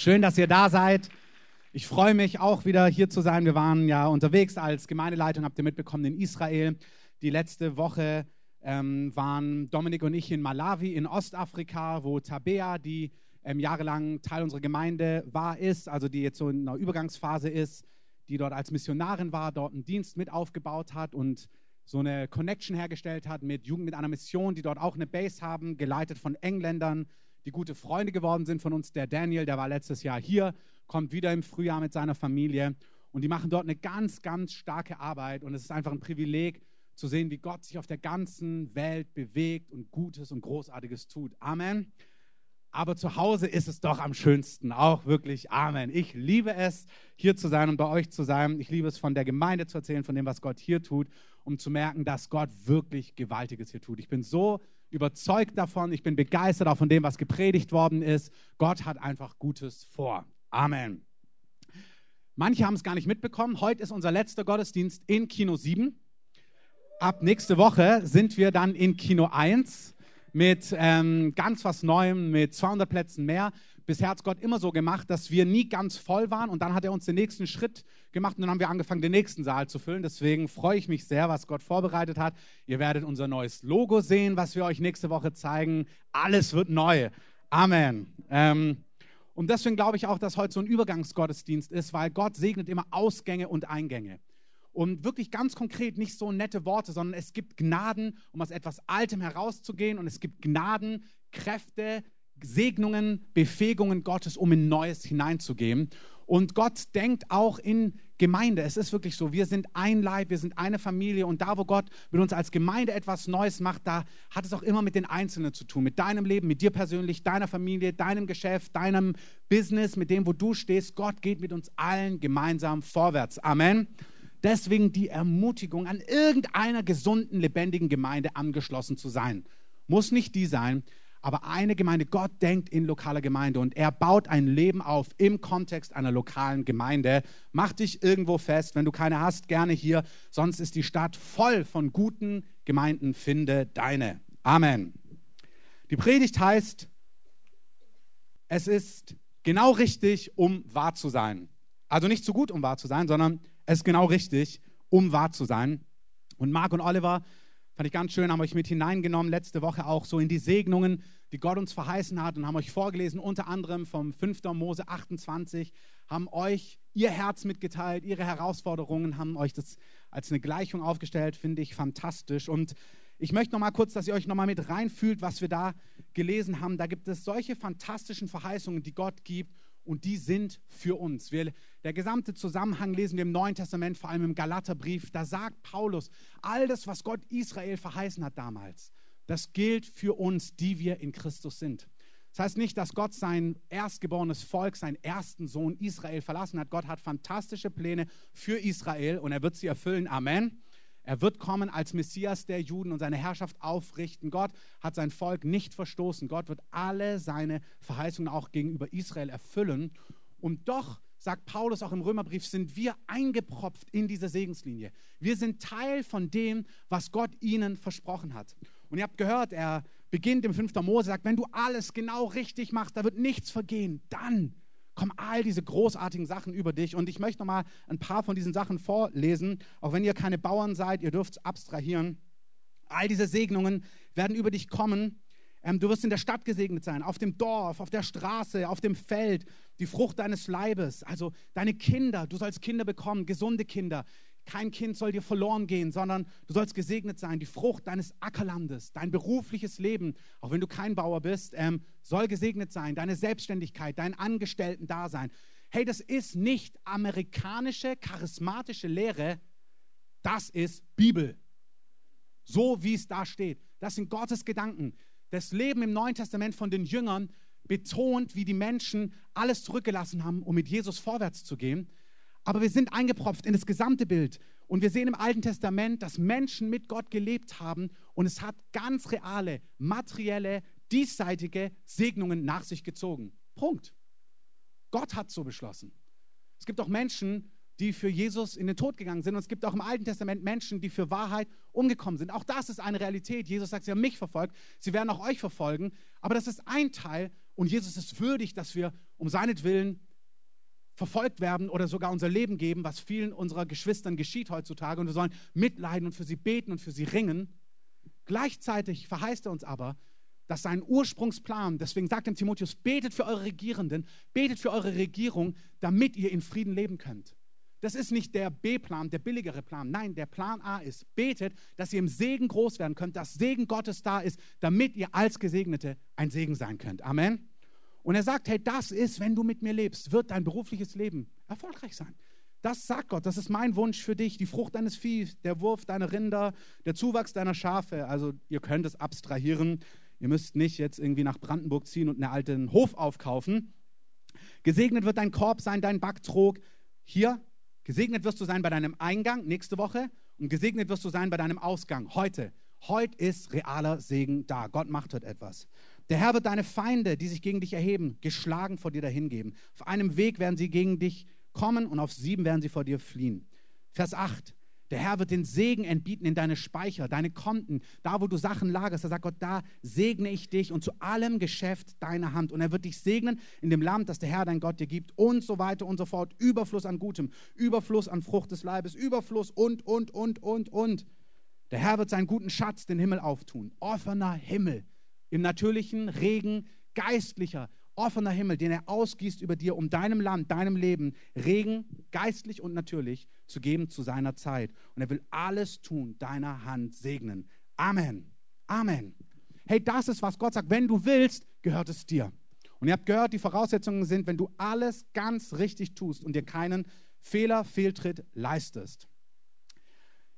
Schön, dass ihr da seid. Ich freue mich auch wieder hier zu sein. Wir waren ja unterwegs als Gemeindeleitung, habt ihr mitbekommen, in Israel. Die letzte Woche ähm, waren Dominik und ich in Malawi in Ostafrika, wo Tabea, die ähm, jahrelang Teil unserer Gemeinde war, ist, also die jetzt so in einer Übergangsphase ist, die dort als Missionarin war, dort einen Dienst mit aufgebaut hat und so eine Connection hergestellt hat mit Jugend mit einer Mission, die dort auch eine Base haben, geleitet von Engländern, die gute Freunde geworden sind von uns. Der Daniel, der war letztes Jahr hier, kommt wieder im Frühjahr mit seiner Familie und die machen dort eine ganz, ganz starke Arbeit und es ist einfach ein Privileg zu sehen, wie Gott sich auf der ganzen Welt bewegt und Gutes und Großartiges tut. Amen. Aber zu Hause ist es doch am schönsten, auch wirklich Amen. Ich liebe es, hier zu sein und bei euch zu sein. Ich liebe es, von der Gemeinde zu erzählen, von dem, was Gott hier tut, um zu merken, dass Gott wirklich Gewaltiges hier tut. Ich bin so überzeugt davon, ich bin begeistert auch von dem, was gepredigt worden ist. Gott hat einfach Gutes vor. Amen. Manche haben es gar nicht mitbekommen. Heute ist unser letzter Gottesdienst in Kino 7. Ab nächste Woche sind wir dann in Kino 1 mit ähm, ganz was Neuem, mit 200 Plätzen mehr. Bisher hat Gott immer so gemacht, dass wir nie ganz voll waren und dann hat er uns den nächsten Schritt gemacht und dann haben wir angefangen, den nächsten Saal zu füllen. Deswegen freue ich mich sehr, was Gott vorbereitet hat. Ihr werdet unser neues Logo sehen, was wir euch nächste Woche zeigen. Alles wird neu. Amen. Ähm, und deswegen glaube ich auch, dass heute so ein Übergangsgottesdienst ist, weil Gott segnet immer Ausgänge und Eingänge. Und wirklich ganz konkret nicht so nette Worte, sondern es gibt Gnaden, um aus etwas Altem herauszugehen und es gibt Gnaden, Kräfte, Segnungen, Befähigungen Gottes, um in Neues hineinzugehen. Und Gott denkt auch in Gemeinde. Es ist wirklich so, wir sind ein Leib, wir sind eine Familie und da, wo Gott mit uns als Gemeinde etwas Neues macht, da hat es auch immer mit den Einzelnen zu tun, mit deinem Leben, mit dir persönlich, deiner Familie, deinem Geschäft, deinem Business, mit dem, wo du stehst. Gott geht mit uns allen gemeinsam vorwärts. Amen. Deswegen die Ermutigung, an irgendeiner gesunden, lebendigen Gemeinde angeschlossen zu sein. Muss nicht die sein, aber eine Gemeinde, Gott denkt in lokaler Gemeinde und er baut ein Leben auf im Kontext einer lokalen Gemeinde. Mach dich irgendwo fest, wenn du keine hast, gerne hier, sonst ist die Stadt voll von guten Gemeinden, finde deine. Amen. Die Predigt heißt, es ist genau richtig, um wahr zu sein. Also nicht zu gut, um wahr zu sein, sondern es ist genau richtig, um wahr zu sein. Und Marc und Oliver Fand ich ganz schön, haben euch mit hineingenommen, letzte Woche auch so in die Segnungen, die Gott uns verheißen hat und haben euch vorgelesen, unter anderem vom 5. Mose 28, haben euch ihr Herz mitgeteilt, ihre Herausforderungen, haben euch das als eine Gleichung aufgestellt, finde ich fantastisch. Und ich möchte noch mal kurz, dass ihr euch noch mal mit reinfühlt, was wir da gelesen haben. Da gibt es solche fantastischen Verheißungen, die Gott gibt und die sind für uns. Wir, der gesamte Zusammenhang lesen wir im Neuen Testament, vor allem im Galaterbrief. Da sagt Paulus, all das, was Gott Israel verheißen hat damals, das gilt für uns, die wir in Christus sind. Das heißt nicht, dass Gott sein erstgeborenes Volk, seinen ersten Sohn Israel verlassen hat. Gott hat fantastische Pläne für Israel und er wird sie erfüllen. Amen. Er wird kommen als Messias der Juden und seine Herrschaft aufrichten. Gott hat sein Volk nicht verstoßen. Gott wird alle seine Verheißungen auch gegenüber Israel erfüllen. Und doch, sagt Paulus auch im Römerbrief, sind wir eingepropft in diese Segenslinie. Wir sind Teil von dem, was Gott ihnen versprochen hat. Und ihr habt gehört, er beginnt im 5. Mose, sagt, wenn du alles genau richtig machst, da wird nichts vergehen. Dann kommen all diese großartigen Sachen über dich. Und ich möchte noch mal ein paar von diesen Sachen vorlesen. Auch wenn ihr keine Bauern seid, ihr dürft abstrahieren. All diese Segnungen werden über dich kommen. Ähm, du wirst in der Stadt gesegnet sein, auf dem Dorf, auf der Straße, auf dem Feld, die Frucht deines Leibes, also deine Kinder. Du sollst Kinder bekommen, gesunde Kinder, kein Kind soll dir verloren gehen, sondern du sollst gesegnet sein. Die Frucht deines Ackerlandes, dein berufliches Leben, auch wenn du kein Bauer bist, ähm, soll gesegnet sein. Deine Selbstständigkeit, dein Angestellten-Dasein. Hey, das ist nicht amerikanische, charismatische Lehre, das ist Bibel. So wie es da steht. Das sind Gottes Gedanken. Das Leben im Neuen Testament von den Jüngern betont, wie die Menschen alles zurückgelassen haben, um mit Jesus vorwärts zu gehen. Aber wir sind eingepropft in das gesamte Bild. Und wir sehen im Alten Testament, dass Menschen mit Gott gelebt haben und es hat ganz reale, materielle, diesseitige Segnungen nach sich gezogen. Punkt. Gott hat so beschlossen. Es gibt auch Menschen, die für Jesus in den Tod gegangen sind. Und es gibt auch im Alten Testament Menschen, die für Wahrheit umgekommen sind. Auch das ist eine Realität. Jesus sagt, sie haben mich verfolgt, sie werden auch euch verfolgen. Aber das ist ein Teil und Jesus ist würdig, dass wir um seinetwillen verfolgt werden oder sogar unser Leben geben, was vielen unserer Geschwistern geschieht heutzutage. Und wir sollen mitleiden und für sie beten und für sie ringen. Gleichzeitig verheißt er uns aber, dass sein Ursprungsplan, deswegen sagt ihm Timotheus, betet für eure Regierenden, betet für eure Regierung, damit ihr in Frieden leben könnt. Das ist nicht der B-Plan, der billigere Plan. Nein, der Plan A ist, betet, dass ihr im Segen groß werden könnt, dass Segen Gottes da ist, damit ihr als Gesegnete ein Segen sein könnt. Amen. Und er sagt, hey, das ist, wenn du mit mir lebst, wird dein berufliches Leben erfolgreich sein. Das sagt Gott, das ist mein Wunsch für dich, die Frucht deines Viehs, der Wurf deiner Rinder, der Zuwachs deiner Schafe. Also ihr könnt es abstrahieren. Ihr müsst nicht jetzt irgendwie nach Brandenburg ziehen und einen alten Hof aufkaufen. Gesegnet wird dein Korb sein, dein Backtrog. Hier, gesegnet wirst du sein bei deinem Eingang nächste Woche und gesegnet wirst du sein bei deinem Ausgang heute. Heute ist realer Segen da. Gott macht heute etwas. Der Herr wird deine Feinde, die sich gegen dich erheben, geschlagen vor dir dahingeben. Auf einem Weg werden sie gegen dich kommen und auf sieben werden sie vor dir fliehen. Vers 8. Der Herr wird den Segen entbieten in deine Speicher, deine Konten, da wo du Sachen lagerst. Da sagt Gott, da segne ich dich und zu allem Geschäft deine Hand. Und er wird dich segnen in dem Land, das der Herr dein Gott dir gibt und so weiter und so fort. Überfluss an Gutem, Überfluss an Frucht des Leibes, Überfluss und, und, und, und, und. Der Herr wird seinen guten Schatz, den Himmel auftun. Offener Himmel im natürlichen Regen geistlicher, offener Himmel, den er ausgießt über dir, um deinem Land, deinem Leben Regen, geistlich und natürlich, zu geben zu seiner Zeit. Und er will alles tun, deiner Hand segnen. Amen. Amen. Hey, das ist, was Gott sagt. Wenn du willst, gehört es dir. Und ihr habt gehört, die Voraussetzungen sind, wenn du alles ganz richtig tust und dir keinen Fehler, Fehltritt leistest.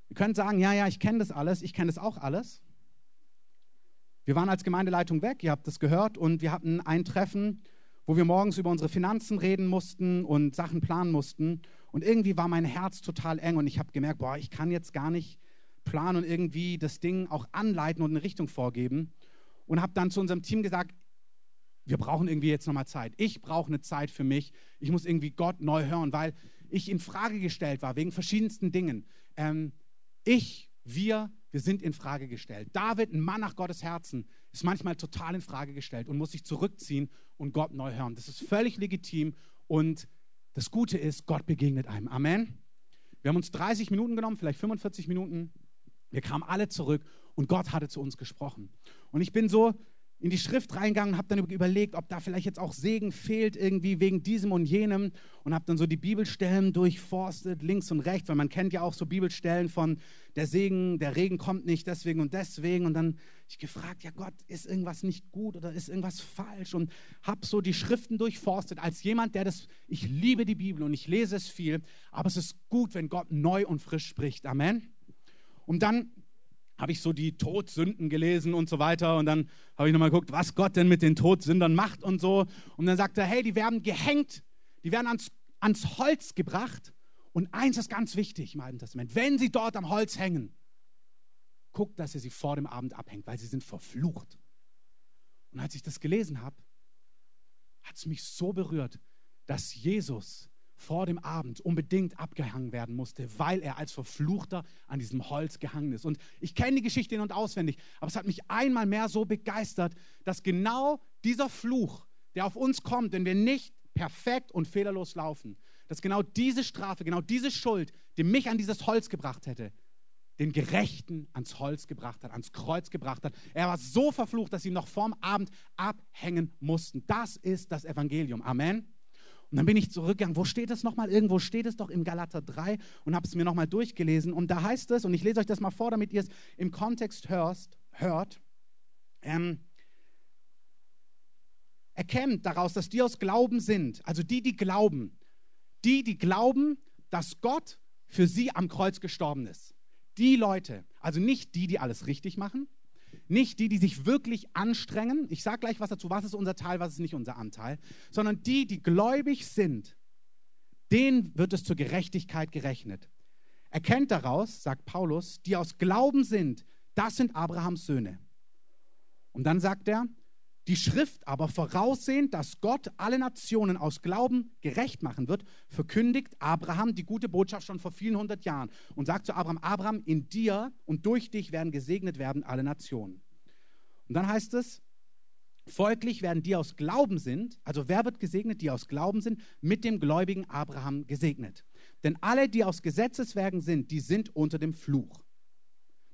Ihr könnt sagen, ja, ja, ich kenne das alles, ich kenne das auch alles. Wir waren als Gemeindeleitung weg, ihr habt das gehört, und wir hatten ein Treffen, wo wir morgens über unsere Finanzen reden mussten und Sachen planen mussten. Und irgendwie war mein Herz total eng und ich habe gemerkt, boah, ich kann jetzt gar nicht planen und irgendwie das Ding auch anleiten und eine Richtung vorgeben. Und habe dann zu unserem Team gesagt, wir brauchen irgendwie jetzt nochmal Zeit. Ich brauche eine Zeit für mich. Ich muss irgendwie Gott neu hören, weil ich in Frage gestellt war wegen verschiedensten Dingen. Ähm, ich, wir wir sind in Frage gestellt. David, ein Mann nach Gottes Herzen, ist manchmal total in Frage gestellt und muss sich zurückziehen und Gott neu hören. Das ist völlig legitim und das Gute ist, Gott begegnet einem. Amen. Wir haben uns 30 Minuten genommen, vielleicht 45 Minuten. Wir kamen alle zurück und Gott hatte zu uns gesprochen. Und ich bin so in die Schrift reingegangen, habe dann überlegt, ob da vielleicht jetzt auch Segen fehlt irgendwie wegen diesem und jenem und habe dann so die Bibelstellen durchforstet, links und rechts, weil man kennt ja auch so Bibelstellen von der Segen, der Regen kommt nicht deswegen und deswegen und dann ich gefragt, ja Gott, ist irgendwas nicht gut oder ist irgendwas falsch und habe so die Schriften durchforstet als jemand, der das, ich liebe die Bibel und ich lese es viel, aber es ist gut, wenn Gott neu und frisch spricht. Amen. Und dann habe ich so die Todsünden gelesen und so weiter. Und dann habe ich nochmal geguckt, was Gott denn mit den Todsündern macht und so. Und dann sagte er, hey, die werden gehängt, die werden ans, ans Holz gebracht. Und eins ist ganz wichtig im Alten Testament, wenn sie dort am Holz hängen, guckt, dass ihr sie vor dem Abend abhängt, weil sie sind verflucht. Und als ich das gelesen habe, hat es mich so berührt, dass Jesus vor dem Abend unbedingt abgehangen werden musste, weil er als Verfluchter an diesem Holz gehangen ist. Und ich kenne die Geschichte in- und auswendig, aber es hat mich einmal mehr so begeistert, dass genau dieser Fluch, der auf uns kommt, wenn wir nicht perfekt und fehlerlos laufen, dass genau diese Strafe, genau diese Schuld, die mich an dieses Holz gebracht hätte, den Gerechten ans Holz gebracht hat, ans Kreuz gebracht hat. Er war so verflucht, dass sie noch vorm Abend abhängen mussten. Das ist das Evangelium. Amen. Und dann bin ich zurückgegangen. Wo steht es nochmal? Irgendwo steht es doch im Galater 3 und habe es mir nochmal durchgelesen. Und da heißt es, und ich lese euch das mal vor, damit ihr es im Kontext hörst, hört, ähm, erkennt daraus, dass die aus Glauben sind, also die, die glauben, die, die glauben, dass Gott für sie am Kreuz gestorben ist. Die Leute, also nicht die, die alles richtig machen, nicht die, die sich wirklich anstrengen. Ich sage gleich was dazu, was ist unser Teil, was ist nicht unser Anteil. Sondern die, die gläubig sind, denen wird es zur Gerechtigkeit gerechnet. Erkennt daraus, sagt Paulus, die aus Glauben sind, das sind Abrahams Söhne. Und dann sagt er, die Schrift aber voraussehend, dass Gott alle Nationen aus Glauben gerecht machen wird, verkündigt Abraham die gute Botschaft schon vor vielen hundert Jahren und sagt zu Abraham, Abraham, in dir und durch dich werden gesegnet werden alle Nationen. Und dann heißt es, Folglich werden die aus Glauben sind, also wer wird gesegnet? Die aus Glauben sind, mit dem gläubigen Abraham gesegnet. Denn alle, die aus Gesetzeswerken sind, die sind unter dem Fluch.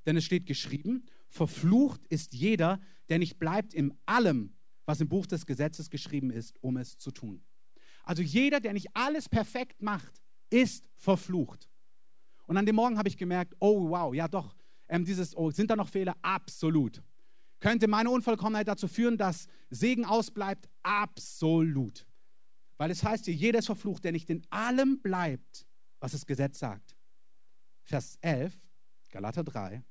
Denn es steht geschrieben, verflucht ist jeder, der nicht bleibt in allem, was im Buch des Gesetzes geschrieben ist, um es zu tun. Also jeder, der nicht alles perfekt macht, ist verflucht. Und an dem Morgen habe ich gemerkt, oh wow, ja doch, ähm, dieses, oh, sind da noch Fehler? Absolut. Könnte meine Unvollkommenheit dazu führen, dass Segen ausbleibt? Absolut. Weil es heißt hier, jeder ist verflucht, der nicht in allem bleibt, was das Gesetz sagt. Vers 11, Galater 3.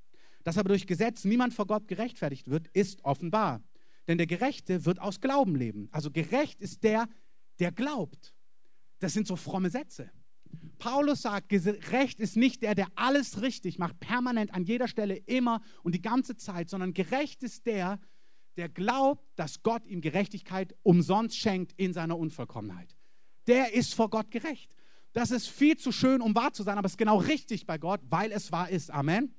Dass aber durch Gesetz niemand vor Gott gerechtfertigt wird, ist offenbar. Denn der Gerechte wird aus Glauben leben. Also gerecht ist der, der glaubt. Das sind so fromme Sätze. Paulus sagt, gerecht ist nicht der, der alles richtig macht, permanent an jeder Stelle, immer und die ganze Zeit, sondern gerecht ist der, der glaubt, dass Gott ihm Gerechtigkeit umsonst schenkt in seiner Unvollkommenheit. Der ist vor Gott gerecht. Das ist viel zu schön, um wahr zu sein, aber es ist genau richtig bei Gott, weil es wahr ist. Amen.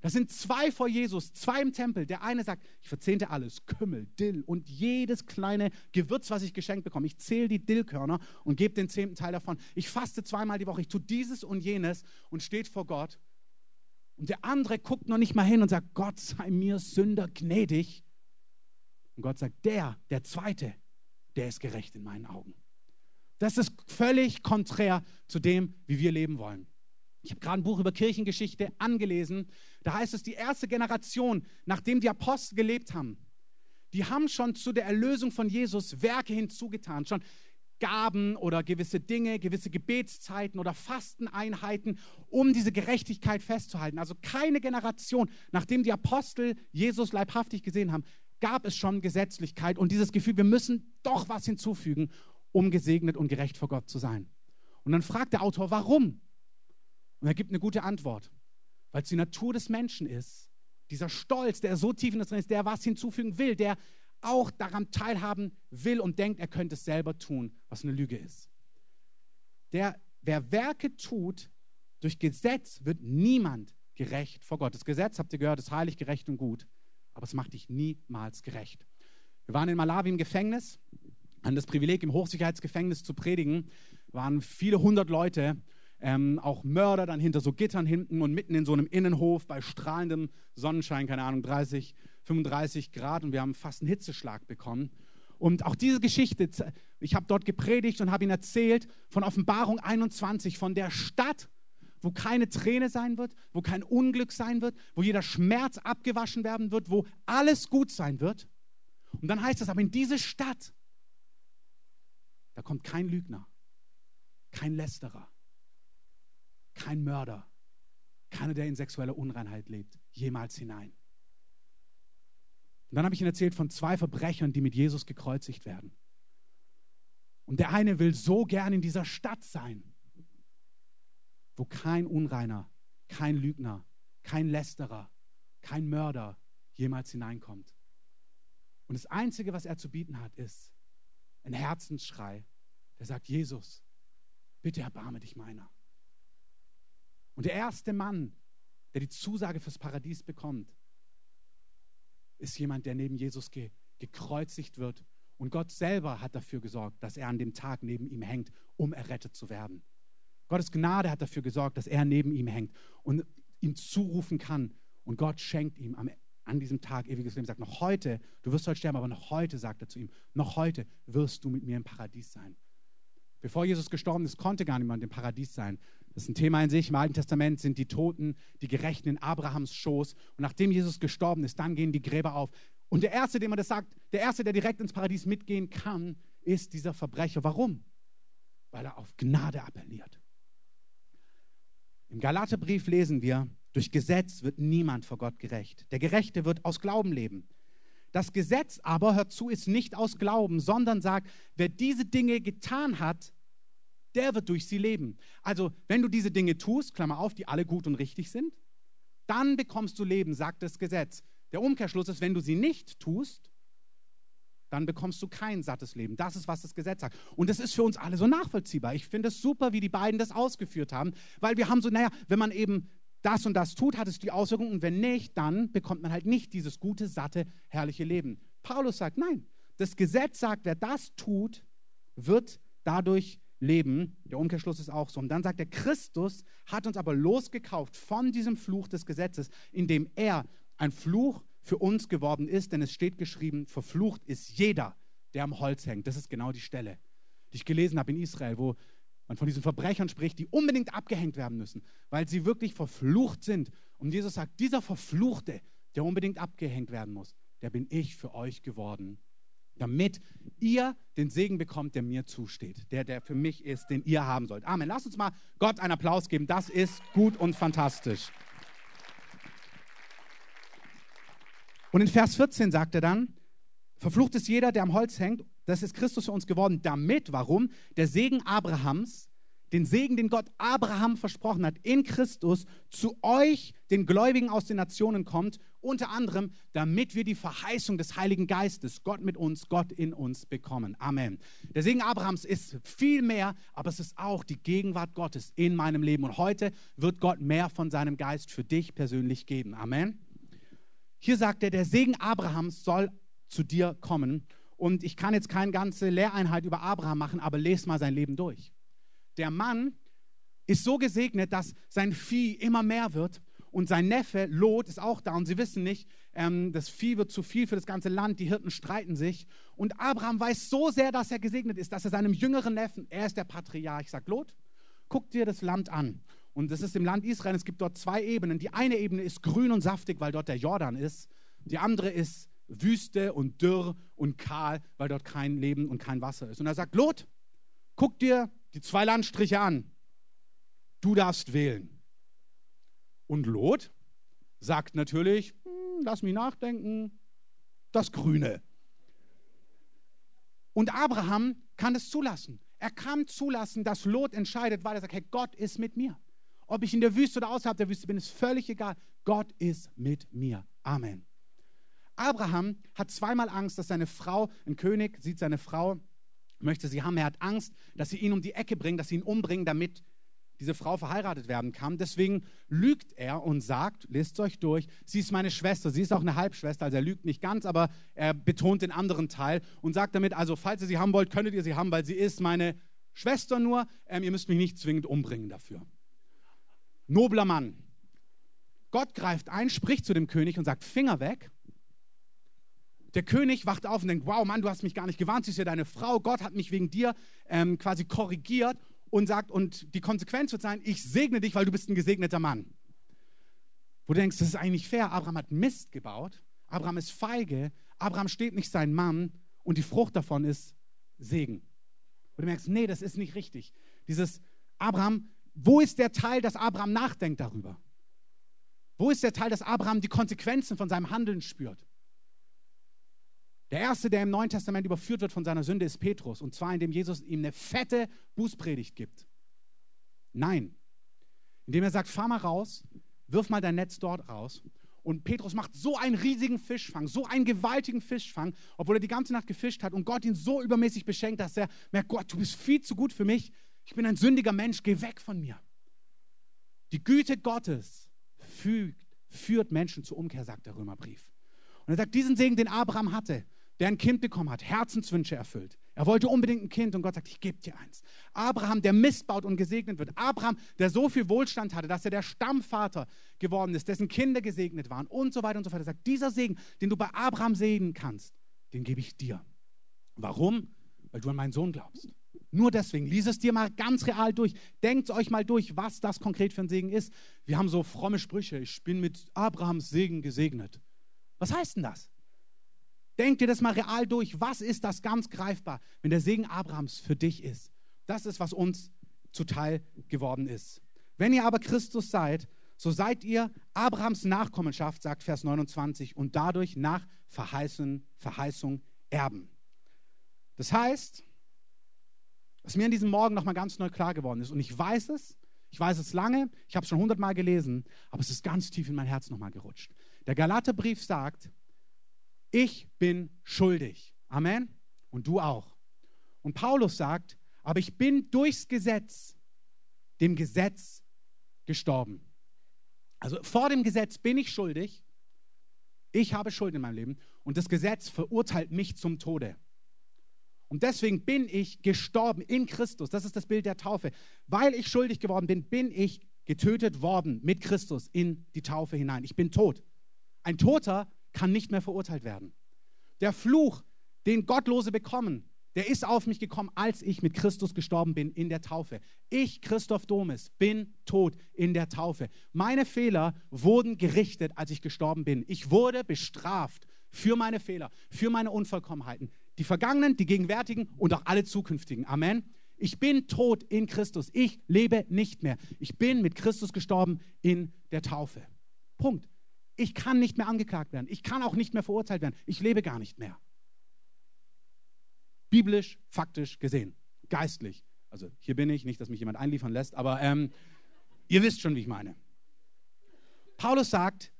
Das sind zwei vor Jesus, zwei im Tempel. Der eine sagt, ich verzehnte alles, Kümmel, Dill und jedes kleine Gewürz, was ich geschenkt bekomme. Ich zähle die Dillkörner und gebe den zehnten Teil davon. Ich faste zweimal die Woche, ich tue dieses und jenes und steht vor Gott. Und der andere guckt noch nicht mal hin und sagt, Gott sei mir Sünder gnädig. Und Gott sagt, der, der zweite, der ist gerecht in meinen Augen. Das ist völlig konträr zu dem, wie wir leben wollen. Ich habe gerade ein Buch über Kirchengeschichte angelesen. Da heißt es, die erste Generation, nachdem die Apostel gelebt haben, die haben schon zu der Erlösung von Jesus Werke hinzugetan, schon Gaben oder gewisse Dinge, gewisse Gebetszeiten oder Fasteneinheiten, um diese Gerechtigkeit festzuhalten. Also keine Generation, nachdem die Apostel Jesus leibhaftig gesehen haben, gab es schon Gesetzlichkeit und dieses Gefühl, wir müssen doch was hinzufügen, um gesegnet und gerecht vor Gott zu sein. Und dann fragt der Autor, warum? Und er gibt eine gute Antwort, weil es die Natur des Menschen ist. Dieser Stolz, der so tief in uns drin ist, der was hinzufügen will, der auch daran teilhaben will und denkt, er könnte es selber tun, was eine Lüge ist. Der, wer Werke tut, durch Gesetz wird niemand gerecht vor Gott. Das Gesetz, habt ihr gehört, ist heilig, gerecht und gut, aber es macht dich niemals gerecht. Wir waren in Malawi im Gefängnis, hatten das Privileg, im Hochsicherheitsgefängnis zu predigen, waren viele hundert Leute ähm, auch Mörder dann hinter so Gittern hinten und mitten in so einem Innenhof bei strahlendem Sonnenschein, keine Ahnung, 30, 35 Grad und wir haben fast einen Hitzeschlag bekommen. Und auch diese Geschichte, ich habe dort gepredigt und habe ihn erzählt von Offenbarung 21, von der Stadt, wo keine Träne sein wird, wo kein Unglück sein wird, wo jeder Schmerz abgewaschen werden wird, wo alles gut sein wird. Und dann heißt es aber in diese Stadt, da kommt kein Lügner, kein Lästerer, kein Mörder, keiner, der in sexueller Unreinheit lebt, jemals hinein. Und dann habe ich Ihnen erzählt von zwei Verbrechern, die mit Jesus gekreuzigt werden. Und der eine will so gern in dieser Stadt sein, wo kein Unreiner, kein Lügner, kein Lästerer, kein Mörder jemals hineinkommt. Und das Einzige, was er zu bieten hat, ist ein Herzensschrei, der sagt, Jesus, bitte erbarme dich meiner. Und der erste Mann, der die Zusage fürs Paradies bekommt, ist jemand, der neben Jesus ge gekreuzigt wird. Und Gott selber hat dafür gesorgt, dass er an dem Tag neben ihm hängt, um errettet zu werden. Gottes Gnade hat dafür gesorgt, dass er neben ihm hängt und ihm zurufen kann. Und Gott schenkt ihm am, an diesem Tag ewiges Leben. Sagt, noch heute, du wirst heute sterben, aber noch heute, sagt er zu ihm, noch heute wirst du mit mir im Paradies sein. Bevor Jesus gestorben ist, konnte gar niemand im Paradies sein. Das ist ein Thema in sich. Im Alten Testament sind die Toten, die Gerechten in Abrahams Schoß. Und nachdem Jesus gestorben ist, dann gehen die Gräber auf. Und der Erste, dem man das sagt, der Erste, der direkt ins Paradies mitgehen kann, ist dieser Verbrecher. Warum? Weil er auf Gnade appelliert. Im Galaterbrief lesen wir, durch Gesetz wird niemand vor Gott gerecht. Der Gerechte wird aus Glauben leben. Das Gesetz aber, hört zu, ist nicht aus Glauben, sondern sagt, wer diese Dinge getan hat, der wird durch sie leben. Also, wenn du diese Dinge tust, Klammer auf, die alle gut und richtig sind, dann bekommst du Leben, sagt das Gesetz. Der Umkehrschluss ist, wenn du sie nicht tust, dann bekommst du kein sattes Leben. Das ist, was das Gesetz sagt. Und das ist für uns alle so nachvollziehbar. Ich finde es super, wie die beiden das ausgeführt haben, weil wir haben so, naja, wenn man eben das und das tut, hat es die Auswirkungen und wenn nicht, dann bekommt man halt nicht dieses gute, satte, herrliche Leben. Paulus sagt, nein, das Gesetz sagt, wer das tut, wird dadurch leben. Der Umkehrschluss ist auch so. Und dann sagt er, Christus hat uns aber losgekauft von diesem Fluch des Gesetzes, indem er ein Fluch für uns geworden ist, denn es steht geschrieben, verflucht ist jeder, der am Holz hängt. Das ist genau die Stelle, die ich gelesen habe in Israel, wo man von diesen Verbrechern spricht, die unbedingt abgehängt werden müssen, weil sie wirklich verflucht sind. Und Jesus sagt, dieser Verfluchte, der unbedingt abgehängt werden muss, der bin ich für euch geworden, damit ihr den Segen bekommt, der mir zusteht, der, der für mich ist, den ihr haben sollt. Amen. Lasst uns mal Gott einen Applaus geben. Das ist gut und fantastisch. Und in Vers 14 sagt er dann, verflucht ist jeder, der am Holz hängt. Das ist Christus für uns geworden, damit, warum? Der Segen Abrahams, den Segen, den Gott Abraham versprochen hat, in Christus zu euch, den Gläubigen aus den Nationen kommt, unter anderem, damit wir die Verheißung des Heiligen Geistes, Gott mit uns, Gott in uns bekommen. Amen. Der Segen Abrahams ist viel mehr, aber es ist auch die Gegenwart Gottes in meinem Leben. Und heute wird Gott mehr von seinem Geist für dich persönlich geben. Amen. Hier sagt er, der Segen Abrahams soll zu dir kommen. Und ich kann jetzt keine ganze Lehreinheit über Abraham machen, aber lese mal sein Leben durch. Der Mann ist so gesegnet, dass sein Vieh immer mehr wird. Und sein Neffe Lot ist auch da. Und sie wissen nicht, ähm, das Vieh wird zu viel für das ganze Land. Die Hirten streiten sich. Und Abraham weiß so sehr, dass er gesegnet ist, dass er seinem jüngeren Neffen, er ist der Patriarch, sagt: Lot, guck dir das Land an. Und das ist im Land Israel. Es gibt dort zwei Ebenen. Die eine Ebene ist grün und saftig, weil dort der Jordan ist. Die andere ist Wüste und dürr und kahl, weil dort kein Leben und kein Wasser ist. Und er sagt: Lot, guck dir die zwei Landstriche an. Du darfst wählen. Und Lot sagt natürlich: hm, Lass mich nachdenken, das Grüne. Und Abraham kann es zulassen. Er kann zulassen, dass Lot entscheidet, weil er sagt: Hey, Gott ist mit mir. Ob ich in der Wüste oder außerhalb der Wüste bin, ist völlig egal. Gott ist mit mir. Amen. Abraham hat zweimal Angst, dass seine Frau, ein König sieht seine Frau, möchte sie haben. Er hat Angst, dass sie ihn um die Ecke bringen, dass sie ihn umbringen, damit diese Frau verheiratet werden kann. Deswegen lügt er und sagt, lest es euch durch, sie ist meine Schwester, sie ist auch eine Halbschwester, also er lügt nicht ganz, aber er betont den anderen Teil und sagt damit, also falls ihr sie haben wollt, könntet ihr sie haben, weil sie ist meine Schwester nur, ähm, ihr müsst mich nicht zwingend umbringen dafür. Nobler Mann. Gott greift ein, spricht zu dem König und sagt, Finger weg. Der König wacht auf und denkt, wow, Mann, du hast mich gar nicht gewarnt, sie ist ja deine Frau, Gott hat mich wegen dir ähm, quasi korrigiert und sagt, und die Konsequenz wird sein, ich segne dich, weil du bist ein gesegneter Mann. Wo du denkst, das ist eigentlich fair, Abraham hat Mist gebaut, Abraham ist feige, Abraham steht nicht sein Mann und die Frucht davon ist Segen. Und du merkst, nee, das ist nicht richtig. Dieses Abraham wo ist der Teil, dass Abraham nachdenkt darüber? Wo ist der Teil, dass Abraham die Konsequenzen von seinem Handeln spürt? Der erste, der im Neuen Testament überführt wird von seiner Sünde, ist Petrus. Und zwar, indem Jesus ihm eine fette Bußpredigt gibt. Nein. Indem er sagt: Fahr mal raus, wirf mal dein Netz dort raus. Und Petrus macht so einen riesigen Fischfang, so einen gewaltigen Fischfang, obwohl er die ganze Nacht gefischt hat und Gott ihn so übermäßig beschenkt, dass er merkt: Gott, du bist viel zu gut für mich. Ich bin ein sündiger Mensch, geh weg von mir. Die Güte Gottes fügt, führt Menschen zur Umkehr, sagt der Römerbrief. Und er sagt, diesen Segen, den Abraham hatte, der ein Kind bekommen hat, Herzenswünsche erfüllt. Er wollte unbedingt ein Kind und Gott sagt, ich gebe dir eins. Abraham, der missbaut und gesegnet wird. Abraham, der so viel Wohlstand hatte, dass er der Stammvater geworden ist, dessen Kinder gesegnet waren und so weiter und so fort. Er sagt, dieser Segen, den du bei Abraham sehen kannst, den gebe ich dir. Warum? Weil du an meinen Sohn glaubst. Nur deswegen, lies es dir mal ganz real durch. Denkt euch mal durch, was das konkret für ein Segen ist. Wir haben so fromme Sprüche. Ich bin mit Abrahams Segen gesegnet. Was heißt denn das? Denkt dir das mal real durch. Was ist das ganz greifbar, wenn der Segen Abrahams für dich ist? Das ist, was uns zuteil geworden ist. Wenn ihr aber Christus seid, so seid ihr Abrahams Nachkommenschaft, sagt Vers 29, und dadurch nach Verheißung, Verheißung erben. Das heißt, was mir an diesem Morgen nochmal ganz neu klar geworden ist. Und ich weiß es, ich weiß es lange, ich habe es schon hundertmal gelesen, aber es ist ganz tief in mein Herz nochmal gerutscht. Der Galaterbrief sagt, ich bin schuldig. Amen. Und du auch. Und Paulus sagt, aber ich bin durchs Gesetz, dem Gesetz gestorben. Also vor dem Gesetz bin ich schuldig, Ich habe Schuld in meinem Leben und das Gesetz verurteilt mich zum Tode. Und deswegen bin ich gestorben in Christus. Das ist das Bild der Taufe. Weil ich schuldig geworden bin, bin ich getötet worden mit Christus in die Taufe hinein. Ich bin tot. Ein Toter kann nicht mehr verurteilt werden. Der Fluch, den Gottlose bekommen, der ist auf mich gekommen, als ich mit Christus gestorben bin in der Taufe. Ich, Christoph Domes, bin tot in der Taufe. Meine Fehler wurden gerichtet, als ich gestorben bin. Ich wurde bestraft für meine Fehler, für meine Unvollkommenheiten. Die vergangenen, die gegenwärtigen und auch alle zukünftigen. Amen. Ich bin tot in Christus. Ich lebe nicht mehr. Ich bin mit Christus gestorben in der Taufe. Punkt. Ich kann nicht mehr angeklagt werden. Ich kann auch nicht mehr verurteilt werden. Ich lebe gar nicht mehr. Biblisch, faktisch gesehen, geistlich. Also hier bin ich, nicht, dass mich jemand einliefern lässt, aber ähm, ihr wisst schon, wie ich meine. Paulus sagt,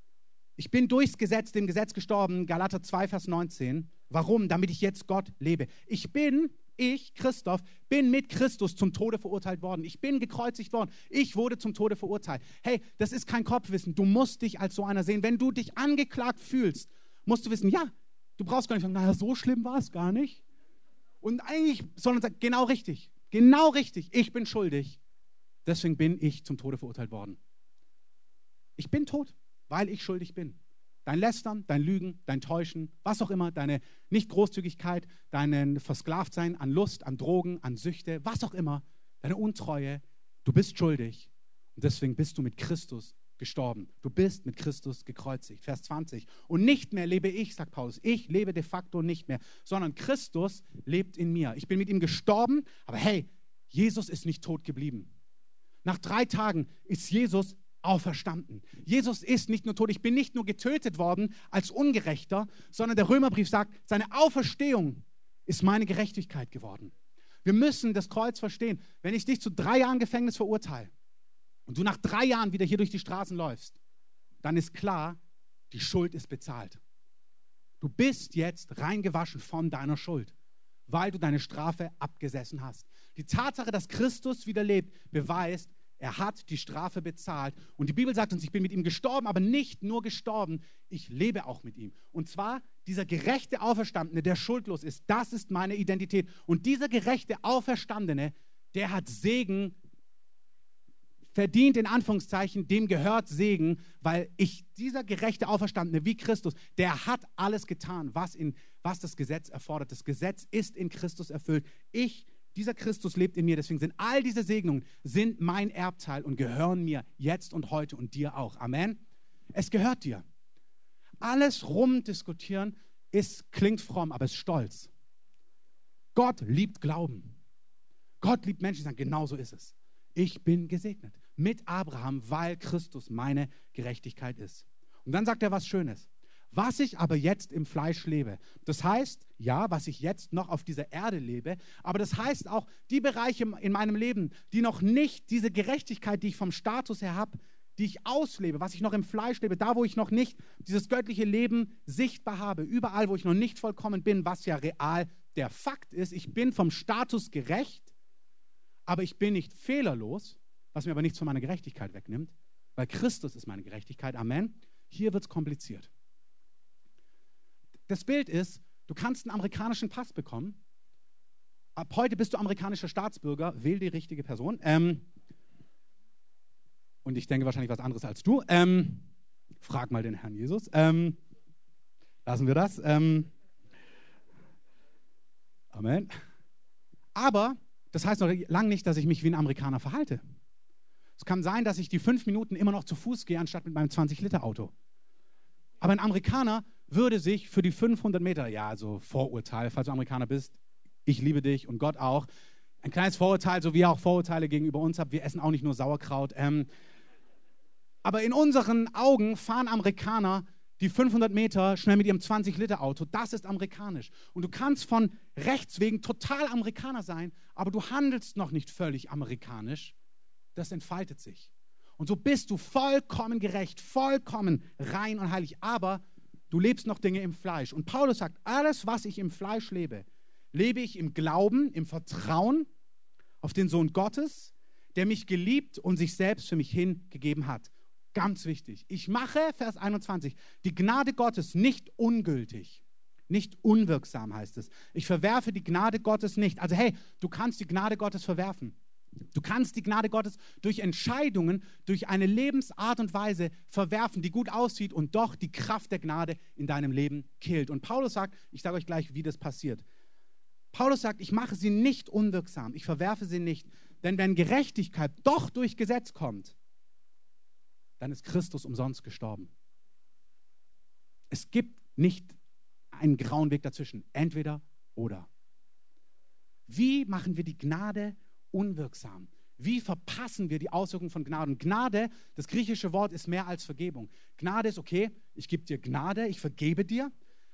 ich bin durchs Gesetz, dem Gesetz gestorben, Galater 2, Vers 19. Warum? Damit ich jetzt Gott lebe. Ich bin, ich, Christoph, bin mit Christus zum Tode verurteilt worden. Ich bin gekreuzigt worden. Ich wurde zum Tode verurteilt. Hey, das ist kein Kopfwissen. Du musst dich als so einer sehen. Wenn du dich angeklagt fühlst, musst du wissen, ja, du brauchst gar nicht sagen, naja, so schlimm war es gar nicht. Und eigentlich, sondern sagen, genau richtig, genau richtig, ich bin schuldig. Deswegen bin ich zum Tode verurteilt worden. Ich bin tot, weil ich schuldig bin. Dein Lästern, dein Lügen, dein Täuschen, was auch immer, deine Nichtgroßzügigkeit, dein Versklavtsein an Lust, an Drogen, an Süchte, was auch immer, deine Untreue, du bist schuldig. Und deswegen bist du mit Christus gestorben. Du bist mit Christus gekreuzigt. Vers 20. Und nicht mehr lebe ich, sagt Paulus. Ich lebe de facto nicht mehr, sondern Christus lebt in mir. Ich bin mit ihm gestorben, aber hey, Jesus ist nicht tot geblieben. Nach drei Tagen ist Jesus auferstanden. Jesus ist nicht nur tot, ich bin nicht nur getötet worden als Ungerechter, sondern der Römerbrief sagt, seine Auferstehung ist meine Gerechtigkeit geworden. Wir müssen das Kreuz verstehen. Wenn ich dich zu drei Jahren Gefängnis verurteile, und du nach drei Jahren wieder hier durch die Straßen läufst, dann ist klar, die Schuld ist bezahlt. Du bist jetzt reingewaschen von deiner Schuld, weil du deine Strafe abgesessen hast. Die Tatsache, dass Christus wieder lebt, beweist, er hat die Strafe bezahlt. Und die Bibel sagt uns, ich bin mit ihm gestorben, aber nicht nur gestorben, ich lebe auch mit ihm. Und zwar dieser gerechte Auferstandene, der schuldlos ist, das ist meine Identität. Und dieser gerechte Auferstandene, der hat Segen verdient in Anführungszeichen, dem gehört Segen, weil ich, dieser gerechte Auferstandene wie Christus, der hat alles getan, was, in, was das Gesetz erfordert. Das Gesetz ist in Christus erfüllt. Ich, dieser Christus lebt in mir, deswegen sind all diese Segnungen sind mein Erbteil und gehören mir jetzt und heute und dir auch. Amen. Es gehört dir. Alles rumdiskutieren ist, klingt fromm, aber ist stolz. Gott liebt Glauben. Gott liebt Menschen, die sagen, genau so ist es. Ich bin gesegnet mit Abraham, weil Christus meine Gerechtigkeit ist. Und dann sagt er was Schönes. Was ich aber jetzt im Fleisch lebe, das heißt, ja, was ich jetzt noch auf dieser Erde lebe, aber das heißt auch, die Bereiche in meinem Leben, die noch nicht diese Gerechtigkeit, die ich vom Status her habe, die ich auslebe, was ich noch im Fleisch lebe, da wo ich noch nicht dieses göttliche Leben sichtbar habe, überall, wo ich noch nicht vollkommen bin, was ja real der Fakt ist, ich bin vom Status gerecht, aber ich bin nicht fehlerlos, was mir aber nichts von meiner Gerechtigkeit wegnimmt, weil Christus ist meine Gerechtigkeit. Amen. Hier wird es kompliziert. Das Bild ist, du kannst einen amerikanischen Pass bekommen. Ab heute bist du amerikanischer Staatsbürger, wähl die richtige Person. Ähm, und ich denke wahrscheinlich was anderes als du. Ähm, frag mal den Herrn Jesus. Ähm, lassen wir das. Ähm, Amen. Aber das heißt noch lange nicht, dass ich mich wie ein Amerikaner verhalte. Es kann sein, dass ich die fünf Minuten immer noch zu Fuß gehe, anstatt mit meinem 20-Liter-Auto. Aber ein Amerikaner würde sich für die 500 Meter, ja, also Vorurteil, falls du Amerikaner bist, ich liebe dich und Gott auch. Ein kleines Vorurteil, so wie ihr auch Vorurteile gegenüber uns habt. Wir essen auch nicht nur Sauerkraut. Ähm, aber in unseren Augen fahren Amerikaner die 500 Meter schnell mit ihrem 20-Liter-Auto. Das ist amerikanisch. Und du kannst von rechts wegen total Amerikaner sein, aber du handelst noch nicht völlig amerikanisch, das entfaltet sich. Und so bist du vollkommen gerecht, vollkommen rein und heilig. Aber du lebst noch Dinge im Fleisch. Und Paulus sagt, alles, was ich im Fleisch lebe, lebe ich im Glauben, im Vertrauen auf den Sohn Gottes, der mich geliebt und sich selbst für mich hingegeben hat. Ganz wichtig. Ich mache, Vers 21, die Gnade Gottes nicht ungültig. Nicht unwirksam heißt es. Ich verwerfe die Gnade Gottes nicht. Also hey, du kannst die Gnade Gottes verwerfen. Du kannst die Gnade Gottes durch Entscheidungen, durch eine Lebensart und Weise verwerfen, die gut aussieht und doch die Kraft der Gnade in deinem Leben killt. Und Paulus sagt, ich sage euch gleich, wie das passiert. Paulus sagt, ich mache sie nicht unwirksam, ich verwerfe sie nicht. Denn wenn Gerechtigkeit doch durch Gesetz kommt, dann ist Christus umsonst gestorben. Es gibt nicht einen grauen Weg dazwischen, entweder oder. Wie machen wir die Gnade unwirksam? Wie verpassen wir die Auswirkungen von Gnade? Und Gnade, das griechische Wort ist mehr als Vergebung. Gnade ist okay, ich gebe dir Gnade, ich vergebe dir,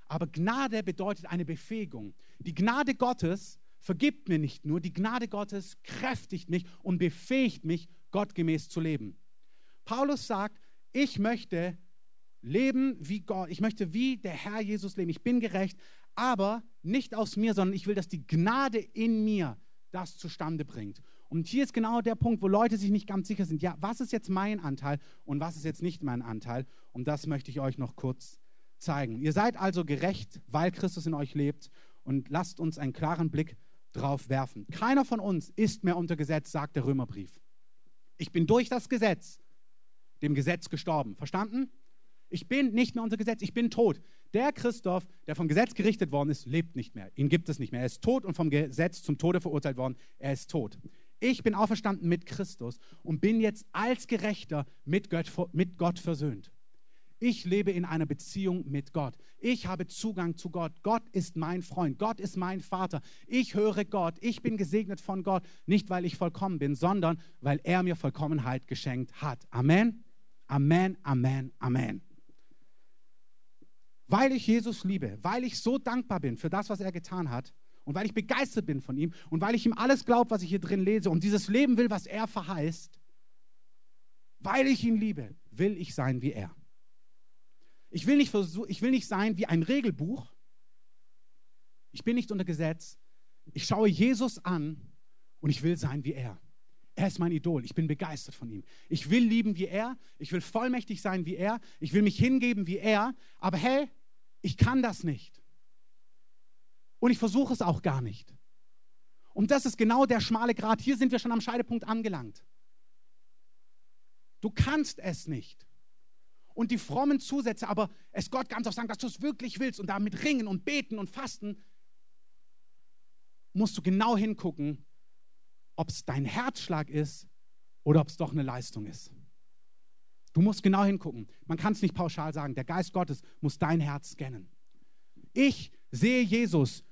aber Gnade bedeutet eine Befähigung. Die Gnade Gottes vergibt mir nicht nur, die Gnade Gottes kräftigt mich und befähigt mich, gottgemäß zu leben. Paulus sagt, ich möchte leben wie Gott, ich möchte wie der Herr Jesus leben. Ich bin gerecht, aber nicht aus mir, sondern ich will, dass die Gnade in mir das zustande bringt. Und hier ist genau der Punkt, wo Leute sich nicht ganz sicher sind, ja, was ist jetzt mein Anteil und was ist jetzt nicht mein Anteil? Und das möchte ich euch noch kurz zeigen. Ihr seid also gerecht, weil Christus in euch lebt und lasst uns einen klaren Blick drauf werfen. Keiner von uns ist mehr unter Gesetz, sagt der Römerbrief. Ich bin durch das Gesetz, dem Gesetz gestorben. Verstanden? Ich bin nicht mehr unter Gesetz, ich bin tot. Der Christoph, der vom Gesetz gerichtet worden ist, lebt nicht mehr. Ihn gibt es nicht mehr. Er ist tot und vom Gesetz zum Tode verurteilt worden. Er ist tot. Ich bin auferstanden mit Christus und bin jetzt als Gerechter mit Gott, mit Gott versöhnt. Ich lebe in einer Beziehung mit Gott. Ich habe Zugang zu Gott. Gott ist mein Freund. Gott ist mein Vater. Ich höre Gott. Ich bin gesegnet von Gott. Nicht, weil ich vollkommen bin, sondern weil er mir Vollkommenheit geschenkt hat. Amen. Amen, Amen, Amen. Weil ich Jesus liebe, weil ich so dankbar bin für das, was er getan hat und weil ich begeistert bin von ihm und weil ich ihm alles glaube, was ich hier drin lese und dieses Leben will, was er verheißt, weil ich ihn liebe, will ich sein wie er. Ich will nicht, ich will nicht sein wie ein Regelbuch. Ich bin nicht unter Gesetz. Ich schaue Jesus an und ich will sein wie er. Er ist mein Idol. Ich bin begeistert von ihm. Ich will lieben wie er. Ich will vollmächtig sein wie er. Ich will mich hingeben wie er. Aber hey, ich kann das nicht. Und ich versuche es auch gar nicht. Und das ist genau der schmale Grat. Hier sind wir schon am Scheidepunkt angelangt. Du kannst es nicht. Und die frommen Zusätze, aber es Gott ganz auch sagen, dass du es wirklich willst und damit ringen und beten und fasten, musst du genau hingucken, ob es dein Herzschlag ist oder ob es doch eine Leistung ist. Du musst genau hingucken. Man kann es nicht pauschal sagen. Der Geist Gottes muss dein Herz scannen. Ich sehe Jesus,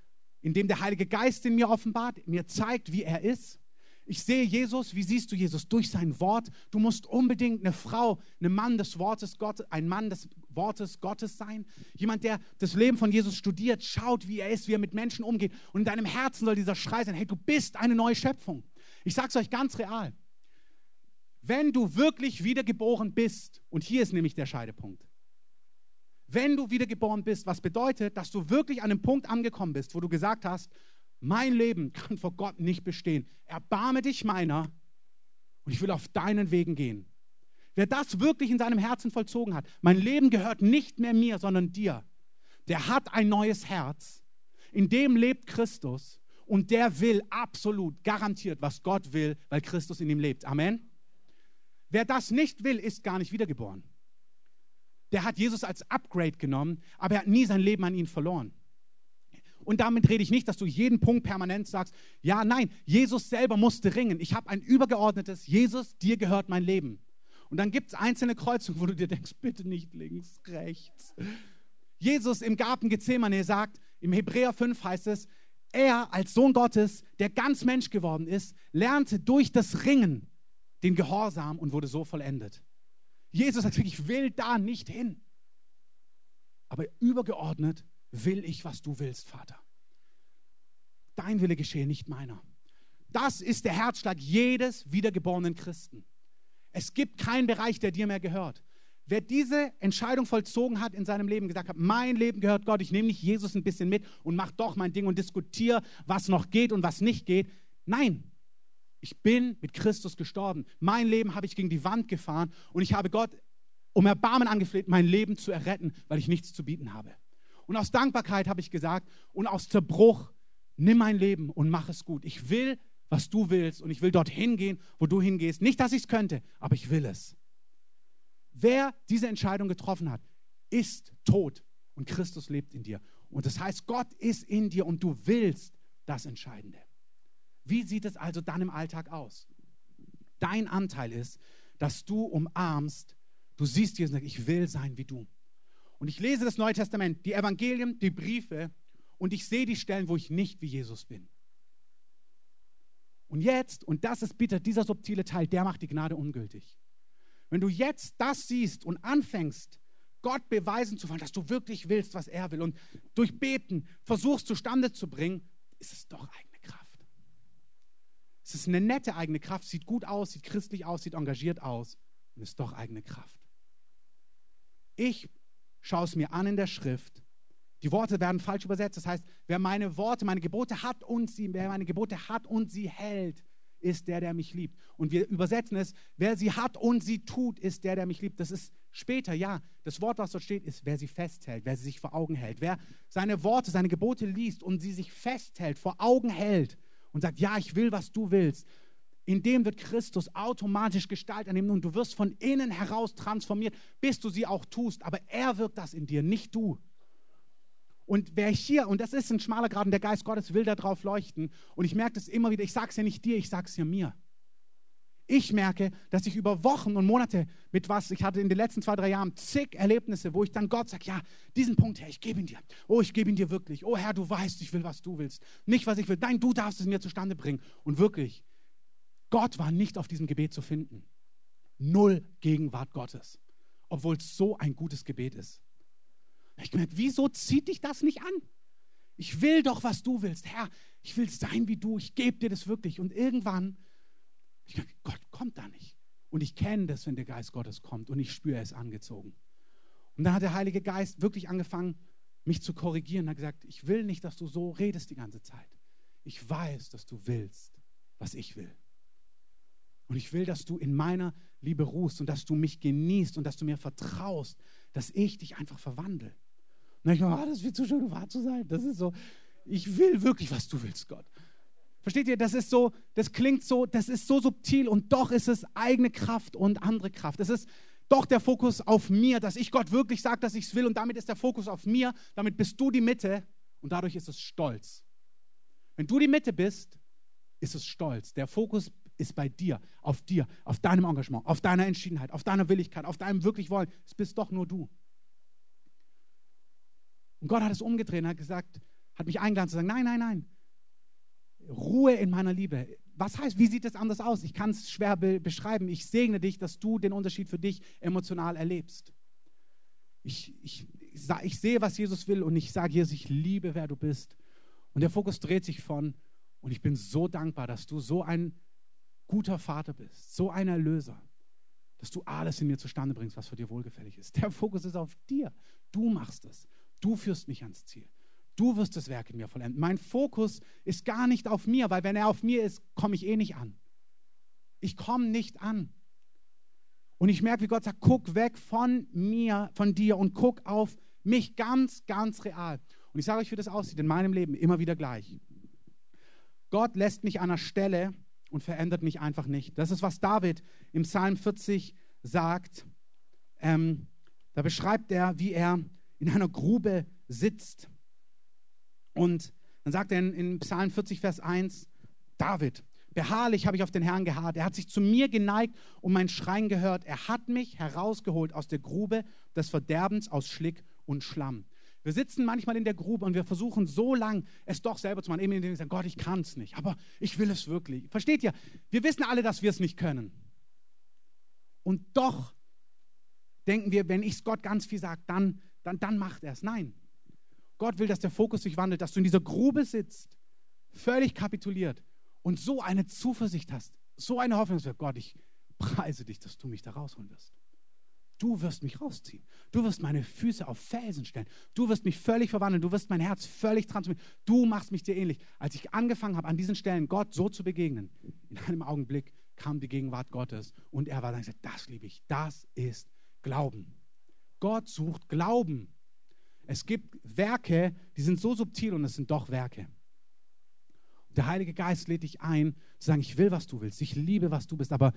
indem der Heilige Geist in mir offenbart, mir zeigt, wie er ist. Ich sehe Jesus, wie siehst du Jesus? Durch sein Wort. Du musst unbedingt eine Frau, ein Mann des Wortes Gottes, ein Mann des Wortes Gottes sein. Jemand, der das Leben von Jesus studiert, schaut, wie er ist, wie er mit Menschen umgeht. Und in deinem Herzen soll dieser Schrei sein, hey, du bist eine neue Schöpfung. Ich sage es euch ganz real. Wenn du wirklich wiedergeboren bist, und hier ist nämlich der Scheidepunkt, wenn du wiedergeboren bist, was bedeutet, dass du wirklich an einem Punkt angekommen bist, wo du gesagt hast, mein Leben kann vor Gott nicht bestehen. Erbarme dich meiner und ich will auf deinen Wegen gehen. Wer das wirklich in seinem Herzen vollzogen hat, mein Leben gehört nicht mehr mir, sondern dir, der hat ein neues Herz, in dem lebt Christus und der will absolut garantiert, was Gott will, weil Christus in ihm lebt. Amen. Wer das nicht will, ist gar nicht wiedergeboren. Der hat Jesus als Upgrade genommen, aber er hat nie sein Leben an ihn verloren. Und damit rede ich nicht, dass du jeden Punkt permanent sagst, ja, nein, Jesus selber musste ringen. Ich habe ein übergeordnetes, Jesus, dir gehört mein Leben. Und dann gibt es einzelne Kreuzungen, wo du dir denkst, bitte nicht links, rechts. Jesus im Garten Gethsemane sagt, im Hebräer 5 heißt es, er als Sohn Gottes, der ganz Mensch geworden ist, lernte durch das Ringen den Gehorsam und wurde so vollendet. Jesus sagt ich will da nicht hin. Aber übergeordnet will ich, was du willst, Vater. Dein Wille geschehe, nicht meiner. Das ist der Herzschlag jedes wiedergeborenen Christen. Es gibt keinen Bereich, der dir mehr gehört. Wer diese Entscheidung vollzogen hat in seinem Leben, gesagt hat, mein Leben gehört Gott, ich nehme nicht Jesus ein bisschen mit und mache doch mein Ding und diskutiere, was noch geht und was nicht geht. Nein, ich bin mit Christus gestorben. Mein Leben habe ich gegen die Wand gefahren und ich habe Gott um Erbarmen angefleht, mein Leben zu erretten, weil ich nichts zu bieten habe. Und aus Dankbarkeit habe ich gesagt und aus Zerbruch, nimm mein Leben und mach es gut. Ich will, was du willst und ich will dorthin gehen, wo du hingehst. Nicht, dass ich es könnte, aber ich will es. Wer diese Entscheidung getroffen hat, ist tot und Christus lebt in dir. Und das heißt, Gott ist in dir und du willst das Entscheidende. Wie sieht es also dann im Alltag aus? Dein Anteil ist, dass du umarmst, du siehst Jesus und sagst, ich will sein wie du. Und ich lese das Neue Testament, die Evangelien, die Briefe und ich sehe die Stellen, wo ich nicht wie Jesus bin. Und jetzt, und das ist bitter, dieser subtile Teil, der macht die Gnade ungültig. Wenn du jetzt das siehst und anfängst, Gott beweisen zu wollen, dass du wirklich willst, was er will und durch Beten versuchst zustande zu bringen, ist es doch eigene Kraft. Es ist eine nette eigene Kraft, sieht gut aus, sieht christlich aus, sieht engagiert aus und ist doch eigene Kraft. Ich schaue es mir an in der Schrift. Die Worte werden falsch übersetzt. Das heißt, wer meine Worte, meine Gebote hat und sie, wer meine Gebote hat und sie hält, ist der, der mich liebt. Und wir übersetzen es, wer sie hat und sie tut, ist der, der mich liebt. Das ist später, ja. Das Wort, was dort steht, ist, wer sie festhält, wer sie sich vor Augen hält. Wer seine Worte, seine Gebote liest und sie sich festhält, vor Augen hält und sagt, ja, ich will, was du willst. In dem wird Christus automatisch Gestalt annehmen und du wirst von innen heraus transformiert, bis du sie auch tust. Aber er wirkt das in dir, nicht du. Und wer hier, und das ist ein schmaler Grad, und der Geist Gottes will da drauf leuchten. Und ich merke das immer wieder, ich sage es ja nicht dir, ich sage es ja mir. Ich merke, dass ich über Wochen und Monate mit was, ich hatte in den letzten zwei, drei Jahren zig Erlebnisse, wo ich dann Gott sage, ja, diesen Punkt, Herr, ich gebe ihn dir. Oh, ich gebe ihn dir wirklich. Oh, Herr, du weißt, ich will, was du willst. Nicht, was ich will. Nein, du darfst es mir zustande bringen. Und wirklich, Gott war nicht auf diesem Gebet zu finden. Null Gegenwart Gottes. Obwohl es so ein gutes Gebet ist. Ich gemerkt, wieso zieht dich das nicht an? Ich will doch, was du willst. Herr, ich will sein wie du. Ich gebe dir das wirklich. Und irgendwann, ich gemerkt, Gott kommt da nicht. Und ich kenne das, wenn der Geist Gottes kommt und ich spüre, es angezogen. Und dann hat der Heilige Geist wirklich angefangen, mich zu korrigieren. Er hat gesagt, ich will nicht, dass du so redest die ganze Zeit. Ich weiß, dass du willst, was ich will. Und ich will, dass du in meiner Liebe ruhst und dass du mich genießt und dass du mir vertraust, dass ich dich einfach verwandle. Und ich denke, oh, das wird so schön, wahr zu sein. Das ist so, ich will wirklich, was du willst, Gott. Versteht ihr, das ist so, das klingt so, das ist so subtil und doch ist es eigene Kraft und andere Kraft. Es ist doch der Fokus auf mir, dass ich Gott wirklich sage, dass ich es will und damit ist der Fokus auf mir, damit bist du die Mitte und dadurch ist es Stolz. Wenn du die Mitte bist, ist es Stolz. Der Fokus ist bei dir, auf dir, auf deinem Engagement, auf deiner Entschiedenheit, auf deiner Willigkeit, auf deinem wirklich Wollen. Es bist doch nur du. Und Gott hat es umgedreht und hat gesagt, hat mich eingeladen zu sagen, nein, nein, nein. Ruhe in meiner Liebe. Was heißt, wie sieht es anders aus? Ich kann es schwer be beschreiben. Ich segne dich, dass du den Unterschied für dich emotional erlebst. Ich, ich, ich sehe, was Jesus will und ich sage Jesus, ich liebe, wer du bist. Und der Fokus dreht sich von, und ich bin so dankbar, dass du so ein guter Vater bist, so ein Erlöser, dass du alles in mir zustande bringst, was für dir wohlgefällig ist. Der Fokus ist auf dir. Du machst es. Du führst mich ans Ziel. Du wirst das Werk in mir vollenden. Mein Fokus ist gar nicht auf mir, weil wenn er auf mir ist, komme ich eh nicht an. Ich komme nicht an. Und ich merke, wie Gott sagt, guck weg von mir, von dir und guck auf mich ganz, ganz real. Und ich sage euch, wie das aussieht in meinem Leben, immer wieder gleich. Gott lässt mich an einer Stelle und verändert mich einfach nicht. Das ist, was David im Psalm 40 sagt. Ähm, da beschreibt er, wie er in einer Grube sitzt. Und dann sagt er in, in Psalm 40, Vers 1, David, beharrlich habe ich auf den Herrn geharrt. Er hat sich zu mir geneigt und mein Schreien gehört. Er hat mich herausgeholt aus der Grube des Verderbens, aus Schlick und Schlamm. Wir sitzen manchmal in der Grube und wir versuchen so lang, es doch selber zu machen, eben indem wir sagen, Gott, ich kann es nicht, aber ich will es wirklich. Versteht ihr? Wir wissen alle, dass wir es nicht können. Und doch denken wir, wenn ich es Gott ganz viel sage, dann, dann, dann macht er es. Nein. Gott will, dass der Fokus sich wandelt, dass du in dieser Grube sitzt, völlig kapituliert und so eine Zuversicht hast, so eine Hoffnung, dass Gott, ich preise dich, dass du mich da rausholen wirst. Du wirst mich rausziehen. Du wirst meine Füße auf Felsen stellen. Du wirst mich völlig verwandeln. Du wirst mein Herz völlig transformieren. Du machst mich dir ähnlich. Als ich angefangen habe, an diesen Stellen Gott so zu begegnen, in einem Augenblick kam die Gegenwart Gottes und er war dann gesagt, das liebe ich. Das ist Glauben. Gott sucht Glauben. Es gibt Werke, die sind so subtil und es sind doch Werke. Der Heilige Geist lädt dich ein, zu sagen, ich will, was du willst, ich liebe, was du bist, aber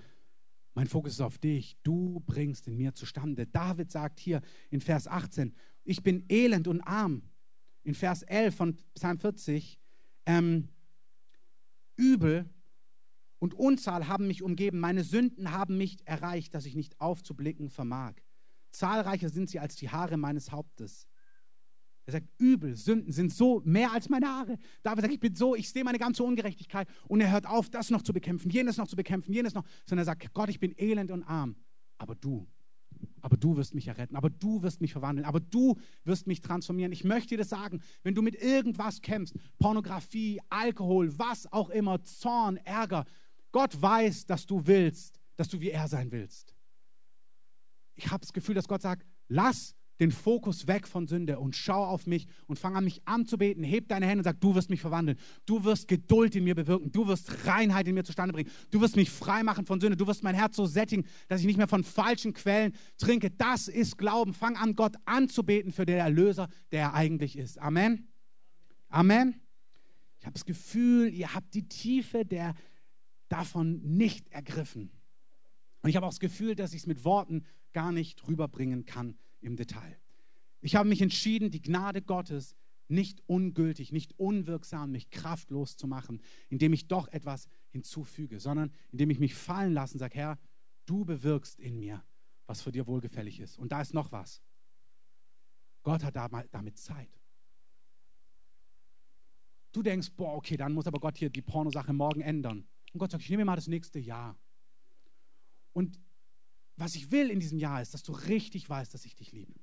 mein Fokus ist auf dich. Du bringst in mir zustande. David sagt hier in Vers 18, ich bin elend und arm. In Vers 11 von Psalm 40, ähm, übel und Unzahl haben mich umgeben. Meine Sünden haben mich erreicht, dass ich nicht aufzublicken vermag. Zahlreicher sind sie als die Haare meines Hauptes. Er sagt, übel, Sünden sind so mehr als meine Haare. David sagt, ich bin so, ich sehe meine ganze Ungerechtigkeit und er hört auf, das noch zu bekämpfen, jenes noch zu bekämpfen, jenes noch, sondern er sagt, Gott, ich bin elend und arm, aber du, aber du wirst mich erretten, aber du wirst mich verwandeln, aber du wirst mich transformieren. Ich möchte dir das sagen, wenn du mit irgendwas kämpfst, Pornografie, Alkohol, was auch immer, Zorn, Ärger, Gott weiß, dass du willst, dass du wie er sein willst. Ich habe das Gefühl, dass Gott sagt, lass den Fokus weg von Sünde und schau auf mich und fang an, mich anzubeten. Heb deine Hände und sag, du wirst mich verwandeln. Du wirst Geduld in mir bewirken. Du wirst Reinheit in mir zustande bringen. Du wirst mich frei machen von Sünde. Du wirst mein Herz so sättigen, dass ich nicht mehr von falschen Quellen trinke. Das ist Glauben. Fang an, Gott anzubeten für den Erlöser, der er eigentlich ist. Amen. Amen. Ich habe das Gefühl, ihr habt die Tiefe der davon nicht ergriffen. Und ich habe auch das Gefühl, dass ich es mit Worten gar nicht rüberbringen kann im Detail. Ich habe mich entschieden, die Gnade Gottes nicht ungültig, nicht unwirksam, mich kraftlos zu machen, indem ich doch etwas hinzufüge, sondern indem ich mich fallen lasse und sage, Herr, du bewirkst in mir, was für dir wohlgefällig ist. Und da ist noch was. Gott hat damit Zeit. Du denkst, boah, okay, dann muss aber Gott hier die Pornosache morgen ändern. Und Gott sagt, ich nehme mal das nächste Jahr. Und was ich will in diesem Jahr ist, dass du richtig weißt, dass ich dich liebe.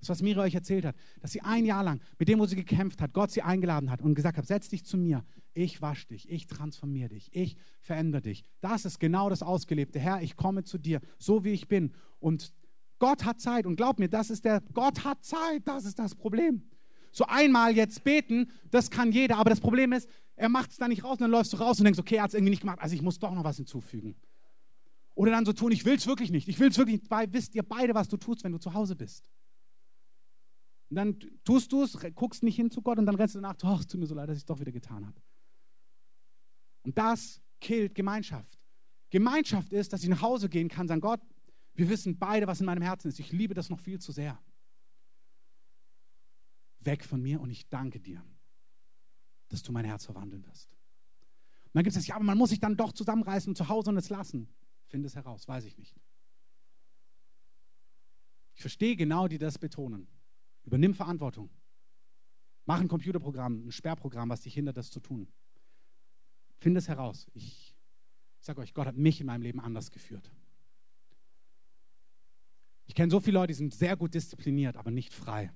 Das, was Mira euch erzählt hat, dass sie ein Jahr lang mit dem, wo sie gekämpft hat, Gott sie eingeladen hat und gesagt hat, setz dich zu mir, ich wasche dich, ich transformiere dich, ich verändere dich. Das ist genau das Ausgelebte. Herr, ich komme zu dir, so wie ich bin. Und Gott hat Zeit und glaub mir, das ist der, Gott hat Zeit, das ist das Problem. So einmal jetzt beten, das kann jeder, aber das Problem ist, er macht es dann nicht raus und dann läufst du raus und denkst, okay, er hat es irgendwie nicht gemacht, also ich muss doch noch was hinzufügen. Oder dann so tun, ich will es wirklich nicht. Ich will es wirklich nicht. Weil wisst ihr beide, was du tust, wenn du zu Hause bist. Und dann tust du es, guckst nicht hin zu Gott und dann rennst du nach, oh, es tut mir so leid, dass ich es doch wieder getan habe. Und das killt Gemeinschaft. Gemeinschaft ist, dass ich nach Hause gehen kann, sagen, Gott, wir wissen beide, was in meinem Herzen ist. Ich liebe das noch viel zu sehr. Weg von mir und ich danke dir, dass du mein Herz verwandeln wirst. Und dann gibt es das, ja, aber man muss sich dann doch zusammenreißen und zu Hause und es lassen. Finde es heraus, weiß ich nicht. Ich verstehe genau, die das betonen. Übernimm Verantwortung. Mach ein Computerprogramm, ein Sperrprogramm, was dich hindert, das zu tun. Finde es heraus. Ich, ich sage euch, Gott hat mich in meinem Leben anders geführt. Ich kenne so viele Leute, die sind sehr gut diszipliniert, aber nicht frei.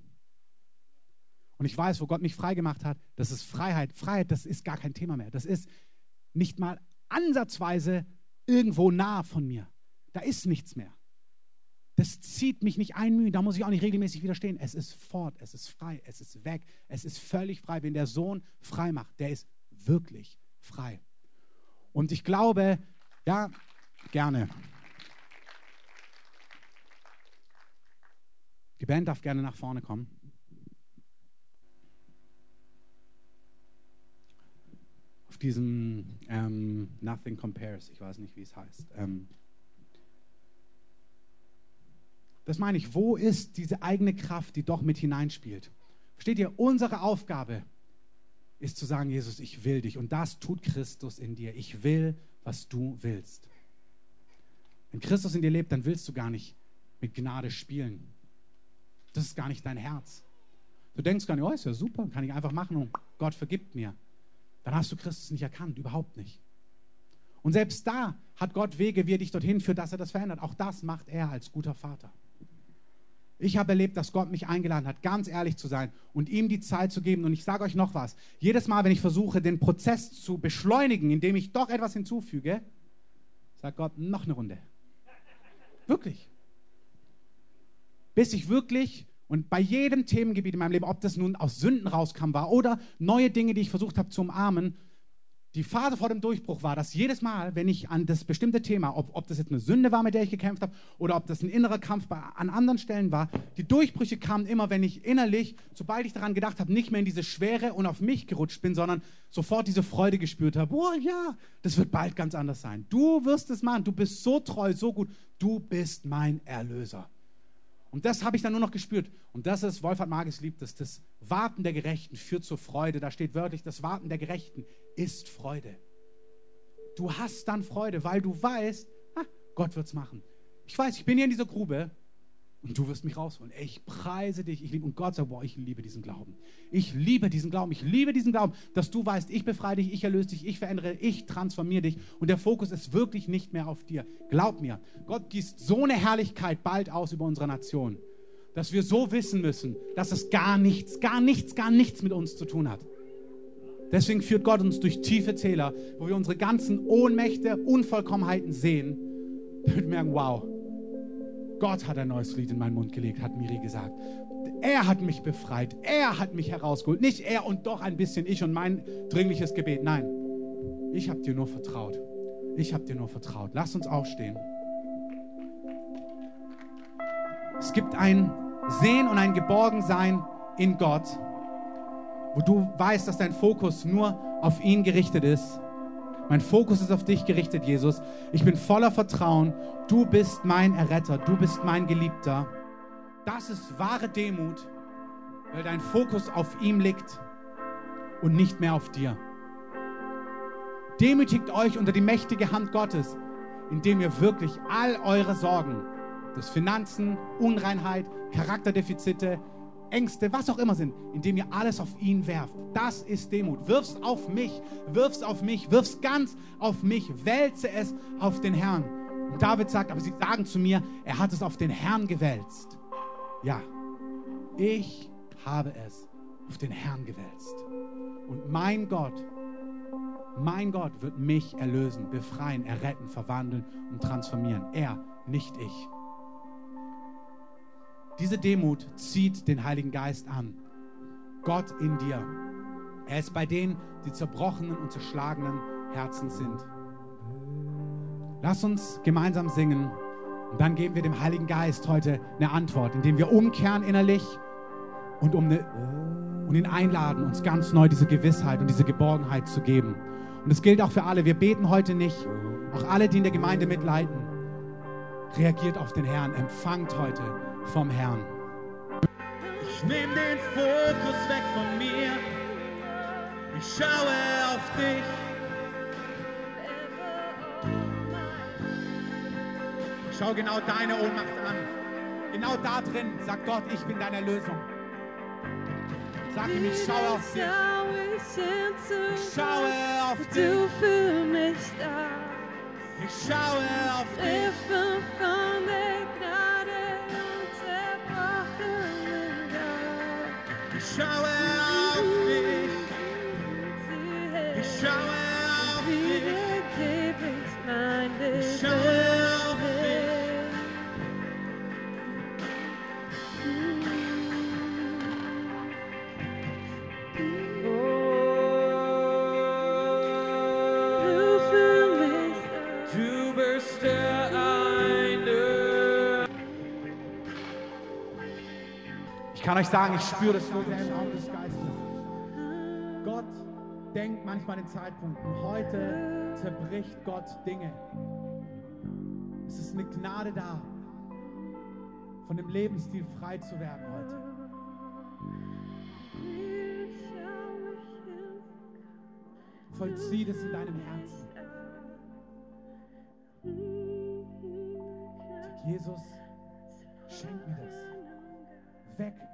Und ich weiß, wo Gott mich frei gemacht hat, das ist Freiheit. Freiheit, das ist gar kein Thema mehr. Das ist nicht mal ansatzweise irgendwo nah von mir. Da ist nichts mehr. Das zieht mich nicht einmühen, da muss ich auch nicht regelmäßig widerstehen. Es ist fort, es ist frei, es ist weg, es ist völlig frei. Wenn der Sohn frei macht, der ist wirklich frei. Und ich glaube, ja, gerne. Die Band darf gerne nach vorne kommen. Diesem ähm, Nothing Compares, ich weiß nicht, wie es heißt. Ähm, das meine ich, wo ist diese eigene Kraft, die doch mit hineinspielt? Versteht ihr, unsere Aufgabe ist zu sagen, Jesus, ich will dich. Und das tut Christus in dir. Ich will, was du willst. Wenn Christus in dir lebt, dann willst du gar nicht mit Gnade spielen. Das ist gar nicht dein Herz. Du denkst gar nicht, oh, ist ja super, kann ich einfach machen und Gott vergibt mir dann hast du Christus nicht erkannt, überhaupt nicht. Und selbst da hat Gott Wege, wie er dich dorthin führt, dass er das verändert. Auch das macht er als guter Vater. Ich habe erlebt, dass Gott mich eingeladen hat, ganz ehrlich zu sein und ihm die Zeit zu geben. Und ich sage euch noch was. Jedes Mal, wenn ich versuche, den Prozess zu beschleunigen, indem ich doch etwas hinzufüge, sagt Gott, noch eine Runde. Wirklich. Bis ich wirklich und bei jedem Themengebiet in meinem Leben, ob das nun aus Sünden rauskam war oder neue Dinge, die ich versucht habe zu umarmen, die Phase vor dem Durchbruch war, dass jedes Mal, wenn ich an das bestimmte Thema, ob, ob das jetzt eine Sünde war, mit der ich gekämpft habe, oder ob das ein innerer Kampf bei, an anderen Stellen war, die Durchbrüche kamen immer, wenn ich innerlich, sobald ich daran gedacht habe, nicht mehr in diese Schwere und auf mich gerutscht bin, sondern sofort diese Freude gespürt habe. Oh ja, das wird bald ganz anders sein. Du wirst es machen. Du bist so treu, so gut. Du bist mein Erlöser. Und das habe ich dann nur noch gespürt. Und das ist, Wolfhard Magis liebt es, das Warten der Gerechten führt zur Freude. Da steht wörtlich, das Warten der Gerechten ist Freude. Du hast dann Freude, weil du weißt, ah, Gott wird es machen. Ich weiß, ich bin hier in dieser Grube und du wirst mich rausholen. Ich preise dich. Ich liebe, und Gott sagt, boah, ich liebe diesen Glauben. Ich liebe diesen Glauben. Ich liebe diesen Glauben, dass du weißt, ich befreie dich, ich erlöse dich, ich verändere, ich transformiere dich. Und der Fokus ist wirklich nicht mehr auf dir. Glaub mir, Gott gießt so eine Herrlichkeit bald aus über unsere Nation, dass wir so wissen müssen, dass es gar nichts, gar nichts, gar nichts mit uns zu tun hat. Deswegen führt Gott uns durch tiefe Täler, wo wir unsere ganzen Ohnmächte, Unvollkommenheiten sehen, damit wir merken, wow, Gott hat ein neues Lied in meinen Mund gelegt, hat Miri gesagt. Er hat mich befreit. Er hat mich herausgeholt. Nicht er und doch ein bisschen ich und mein dringliches Gebet. Nein, ich habe dir nur vertraut. Ich habe dir nur vertraut. Lass uns aufstehen. Es gibt ein Sehen und ein Geborgensein in Gott, wo du weißt, dass dein Fokus nur auf ihn gerichtet ist mein Fokus ist auf dich gerichtet, Jesus. Ich bin voller Vertrauen. Du bist mein Erretter. Du bist mein Geliebter. Das ist wahre Demut, weil dein Fokus auf ihm liegt und nicht mehr auf dir. Demütigt euch unter die mächtige Hand Gottes, indem ihr wirklich all eure Sorgen, das Finanzen, Unreinheit, Charakterdefizite, Ängste, was auch immer sind, indem ihr alles auf ihn werft. Das ist Demut. Wirf's auf mich, wirf's auf mich, wirf's ganz auf mich, wälze es auf den Herrn. Und David sagt, aber sie sagen zu mir, er hat es auf den Herrn gewälzt. Ja, ich habe es auf den Herrn gewälzt. Und mein Gott, mein Gott wird mich erlösen, befreien, erretten, verwandeln und transformieren. Er, nicht ich. Diese Demut zieht den Heiligen Geist an. Gott in dir. Er ist bei denen, die zerbrochenen und zerschlagenen Herzen sind. Lass uns gemeinsam singen und dann geben wir dem Heiligen Geist heute eine Antwort, indem wir umkehren innerlich und, um eine, und ihn einladen, uns ganz neu diese Gewissheit und diese Geborgenheit zu geben. Und es gilt auch für alle. Wir beten heute nicht, auch alle, die in der Gemeinde mitleiden. Reagiert auf den Herrn, empfangt heute vom Herrn. Ich nehme den Fokus weg von mir. Ich schaue auf dich. Ich schaue genau deine Ohnmacht an. Genau da drin sagt Gott, ich bin deine Lösung. Sag ihm, ich schaue auf dich. Ich schaue auf dich. Du für mich da. Ich schaue auf dich. Geist. Kann euch sagen, ich spüre das sehr im Raum des Geistes. Gott denkt manchmal in Zeitpunkten, heute zerbricht Gott Dinge. Es ist eine Gnade da, von dem Lebensstil frei zu werden heute. Vollzieh das in deinem Herzen. Jesus, schenk mir das. Weg.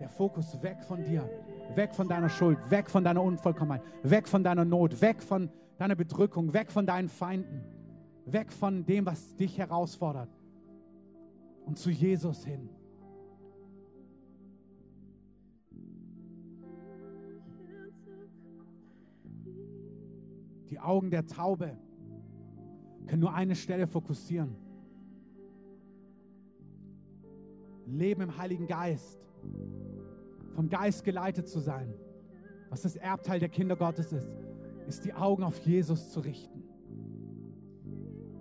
Der Fokus weg von dir. Weg von deiner Schuld. Weg von deiner Unvollkommenheit. Weg von deiner Not. Weg von deiner Bedrückung. Weg von deinen Feinden. Weg von dem, was dich herausfordert. Und zu Jesus hin. Die Augen der Taube können nur eine Stelle fokussieren. Leben im Heiligen Geist. Vom Geist geleitet zu sein. Was das Erbteil der Kinder Gottes ist. ist die Augen auf Jesus zu richten.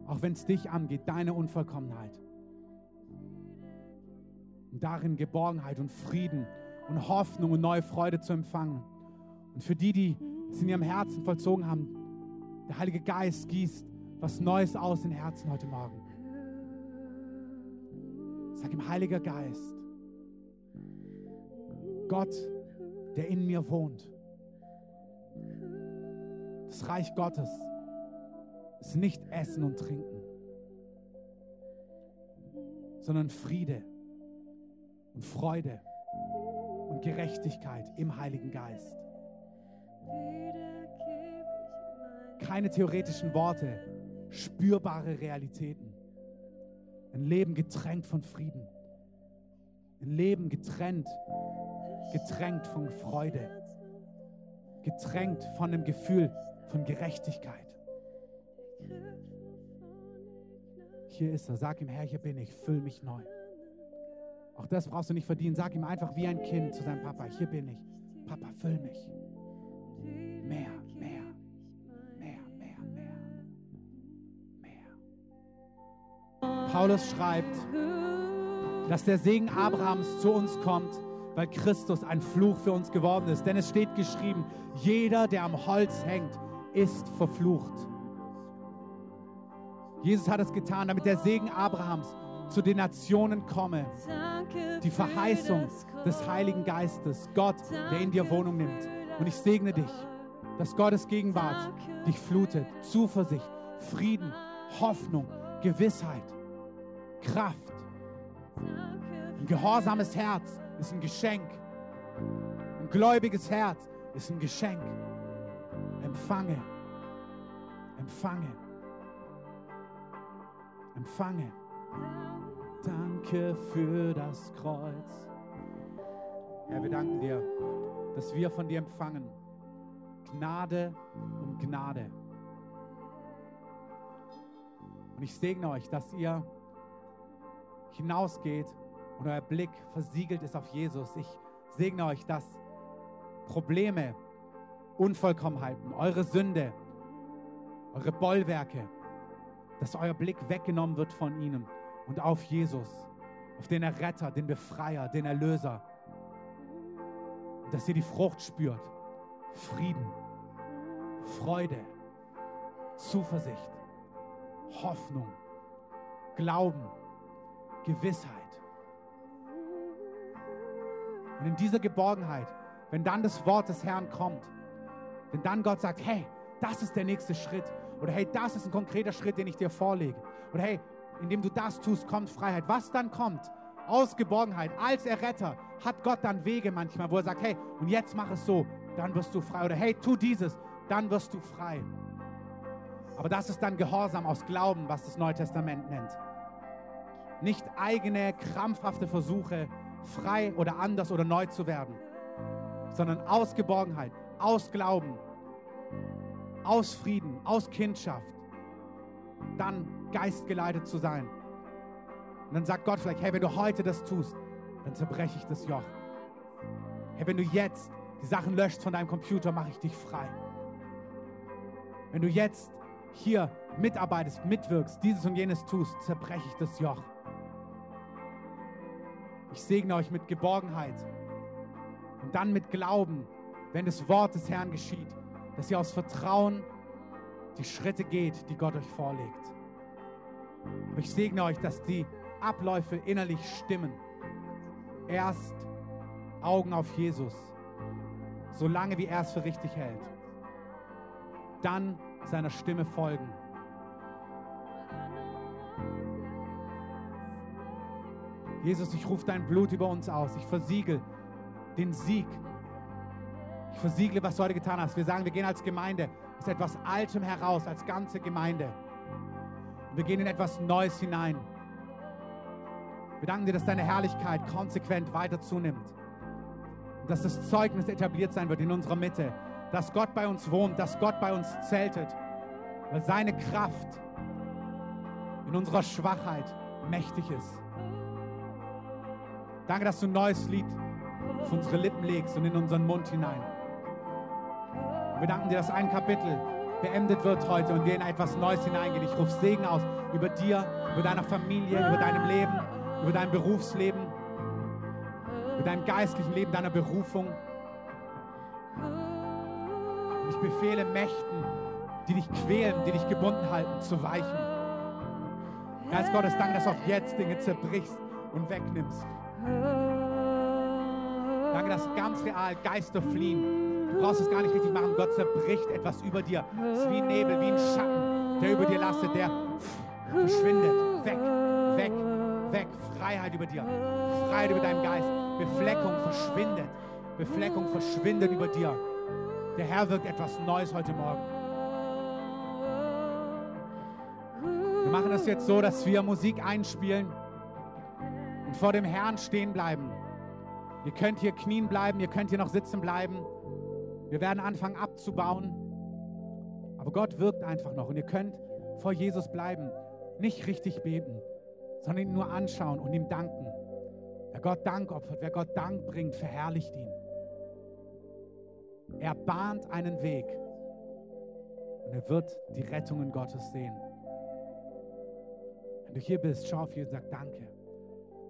Auch wenn es dich angeht, deine Unvollkommenheit. Und darin Geborgenheit und Frieden und Hoffnung und neue Freude zu empfangen. Und für die, die es in ihrem Herzen vollzogen haben, der Heilige Geist gießt was Neues aus in Herzen heute Morgen. Sag ihm, Heiliger Geist, Gott, der in mir wohnt. Das Reich Gottes ist nicht Essen und Trinken, sondern Friede und Freude und Gerechtigkeit im Heiligen Geist. Keine theoretischen Worte, spürbare Realitäten. Ein Leben getränkt von Frieden. Ein Leben getrennt, getränkt von Freude. Getränkt von dem Gefühl von Gerechtigkeit. Hier ist er. Sag ihm, Herr, hier bin ich. Füll mich neu. Auch das brauchst du nicht verdienen. Sag ihm einfach wie ein Kind zu seinem Papa. Hier bin ich. Papa, füll mich. Mehr, mehr, mehr, mehr, mehr, mehr. Paulus schreibt, dass der Segen Abrahams zu uns kommt, weil Christus ein Fluch für uns geworden ist. Denn es steht geschrieben, jeder, der am Holz hängt, ist verflucht. Jesus hat es getan, damit der Segen Abrahams zu den Nationen komme. Die Verheißung des Heiligen Geistes, Gott, der in dir Wohnung nimmt. Und ich segne dich, dass Gottes Gegenwart dich flutet. Zuversicht, Frieden, Hoffnung, Gewissheit, Kraft. Ein gehorsames Herz ist ein Geschenk. Ein gläubiges Herz ist ein Geschenk. Empfange. Empfange. Empfange. Danke für das Kreuz. Herr, wir danken dir, dass wir von dir empfangen. Gnade um Gnade. Und ich segne euch, dass ihr hinausgeht und euer Blick versiegelt ist auf Jesus. Ich segne euch, dass Probleme, Unvollkommenheiten, eure Sünde, eure Bollwerke, dass euer Blick weggenommen wird von ihnen und auf Jesus, auf den Erretter, den Befreier, den Erlöser. Dass ihr die Frucht spürt. Frieden, Freude, Zuversicht, Hoffnung, Glauben, Gewissheit. Und in dieser Geborgenheit, wenn dann das Wort des Herrn kommt, wenn dann Gott sagt, hey, das ist der nächste Schritt, oder hey, das ist ein konkreter Schritt, den ich dir vorlege, oder hey, indem du das tust, kommt Freiheit. Was dann kommt, aus Geborgenheit, als Erretter, hat Gott dann Wege manchmal, wo er sagt, hey, und jetzt mach es so, dann wirst du frei. Oder hey, tu dieses, dann wirst du frei. Aber das ist dann Gehorsam aus Glauben, was das Neue Testament nennt. Nicht eigene, krampfhafte Versuche, frei oder anders oder neu zu werden, sondern aus Geborgenheit, aus Glauben, aus Frieden, aus Kindschaft, dann geistgeleitet zu sein. Und dann sagt Gott vielleicht, hey, wenn du heute das tust, dann zerbreche ich das Joch. Hey, wenn du jetzt die Sachen löscht von deinem Computer, mache ich dich frei. Wenn du jetzt hier mitarbeitest, mitwirkst, dieses und jenes tust, zerbreche ich das Joch. Ich segne euch mit Geborgenheit und dann mit Glauben, wenn das Wort des Herrn geschieht, dass ihr aus Vertrauen die Schritte geht, die Gott euch vorlegt. Aber ich segne euch, dass die Abläufe innerlich stimmen. Erst Augen auf Jesus, solange wie er es für richtig hält. Dann seiner Stimme folgen. Jesus, ich rufe dein Blut über uns aus. Ich versiegel den Sieg. Ich versiegle, was du heute getan hast. Wir sagen, wir gehen als Gemeinde aus etwas Altem heraus, als ganze Gemeinde. Wir gehen in etwas Neues hinein. Wir danken dir, dass deine Herrlichkeit konsequent weiter zunimmt. Und dass das Zeugnis etabliert sein wird in unserer Mitte. Dass Gott bei uns wohnt, dass Gott bei uns zeltet. Weil seine Kraft in unserer Schwachheit mächtig ist. Danke, dass du ein neues Lied auf unsere Lippen legst und in unseren Mund hinein. Wir danken dir, dass ein Kapitel beendet wird heute und wir in etwas Neues hineingehen. Ich rufe Segen aus über dir, über deiner Familie, über deinem Leben, über dein Berufsleben, über deinem geistlichen Leben, deiner Berufung. Und ich befehle Mächten, die dich quälen, die dich gebunden halten, zu weichen. Geist Gottes, danke, dass du auch jetzt Dinge zerbrichst und wegnimmst. Danke, dass ganz real Geister fliehen. Du brauchst es gar nicht richtig machen. Gott zerbricht etwas über dir. Es ist wie ein Nebel, wie ein Schatten, der über dir lastet, der verschwindet. Weg, weg, weg. Freiheit über dir. Freiheit über deinen Geist. Befleckung verschwindet. Befleckung verschwindet über dir. Der Herr wirkt etwas Neues heute Morgen. Wir machen das jetzt so, dass wir Musik einspielen und vor dem Herrn stehen bleiben. Ihr könnt hier knien bleiben, ihr könnt hier noch sitzen bleiben. Wir werden anfangen abzubauen. Aber Gott wirkt einfach noch und ihr könnt vor Jesus bleiben. Nicht richtig beten, sondern ihn nur anschauen und ihm danken. Wer Gott Dank opfert, wer Gott Dank bringt, verherrlicht ihn. Er bahnt einen Weg und er wird die Rettungen Gottes sehen. Wenn du hier bist, schau auf Jesus und sag Danke.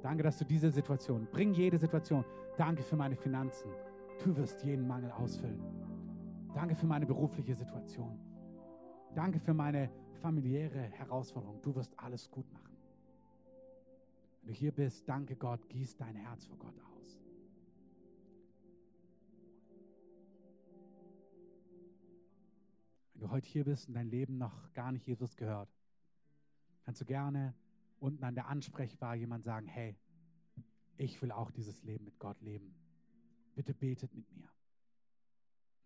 Danke, dass du diese Situation, bring jede Situation. Danke für meine Finanzen. Du wirst jeden Mangel ausfüllen. Danke für meine berufliche Situation. Danke für meine familiäre Herausforderung. Du wirst alles gut machen. Wenn du hier bist, danke Gott, gieß dein Herz vor Gott aus. Wenn du heute hier bist und dein Leben noch gar nicht Jesus gehört, kannst du gerne unten an der Ansprechbar jemand sagen, hey, ich will auch dieses Leben mit Gott leben. Bitte betet mit mir.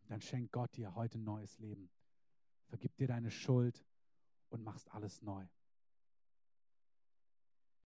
Dann schenkt Gott dir heute ein neues Leben. Vergib dir deine Schuld und machst alles neu.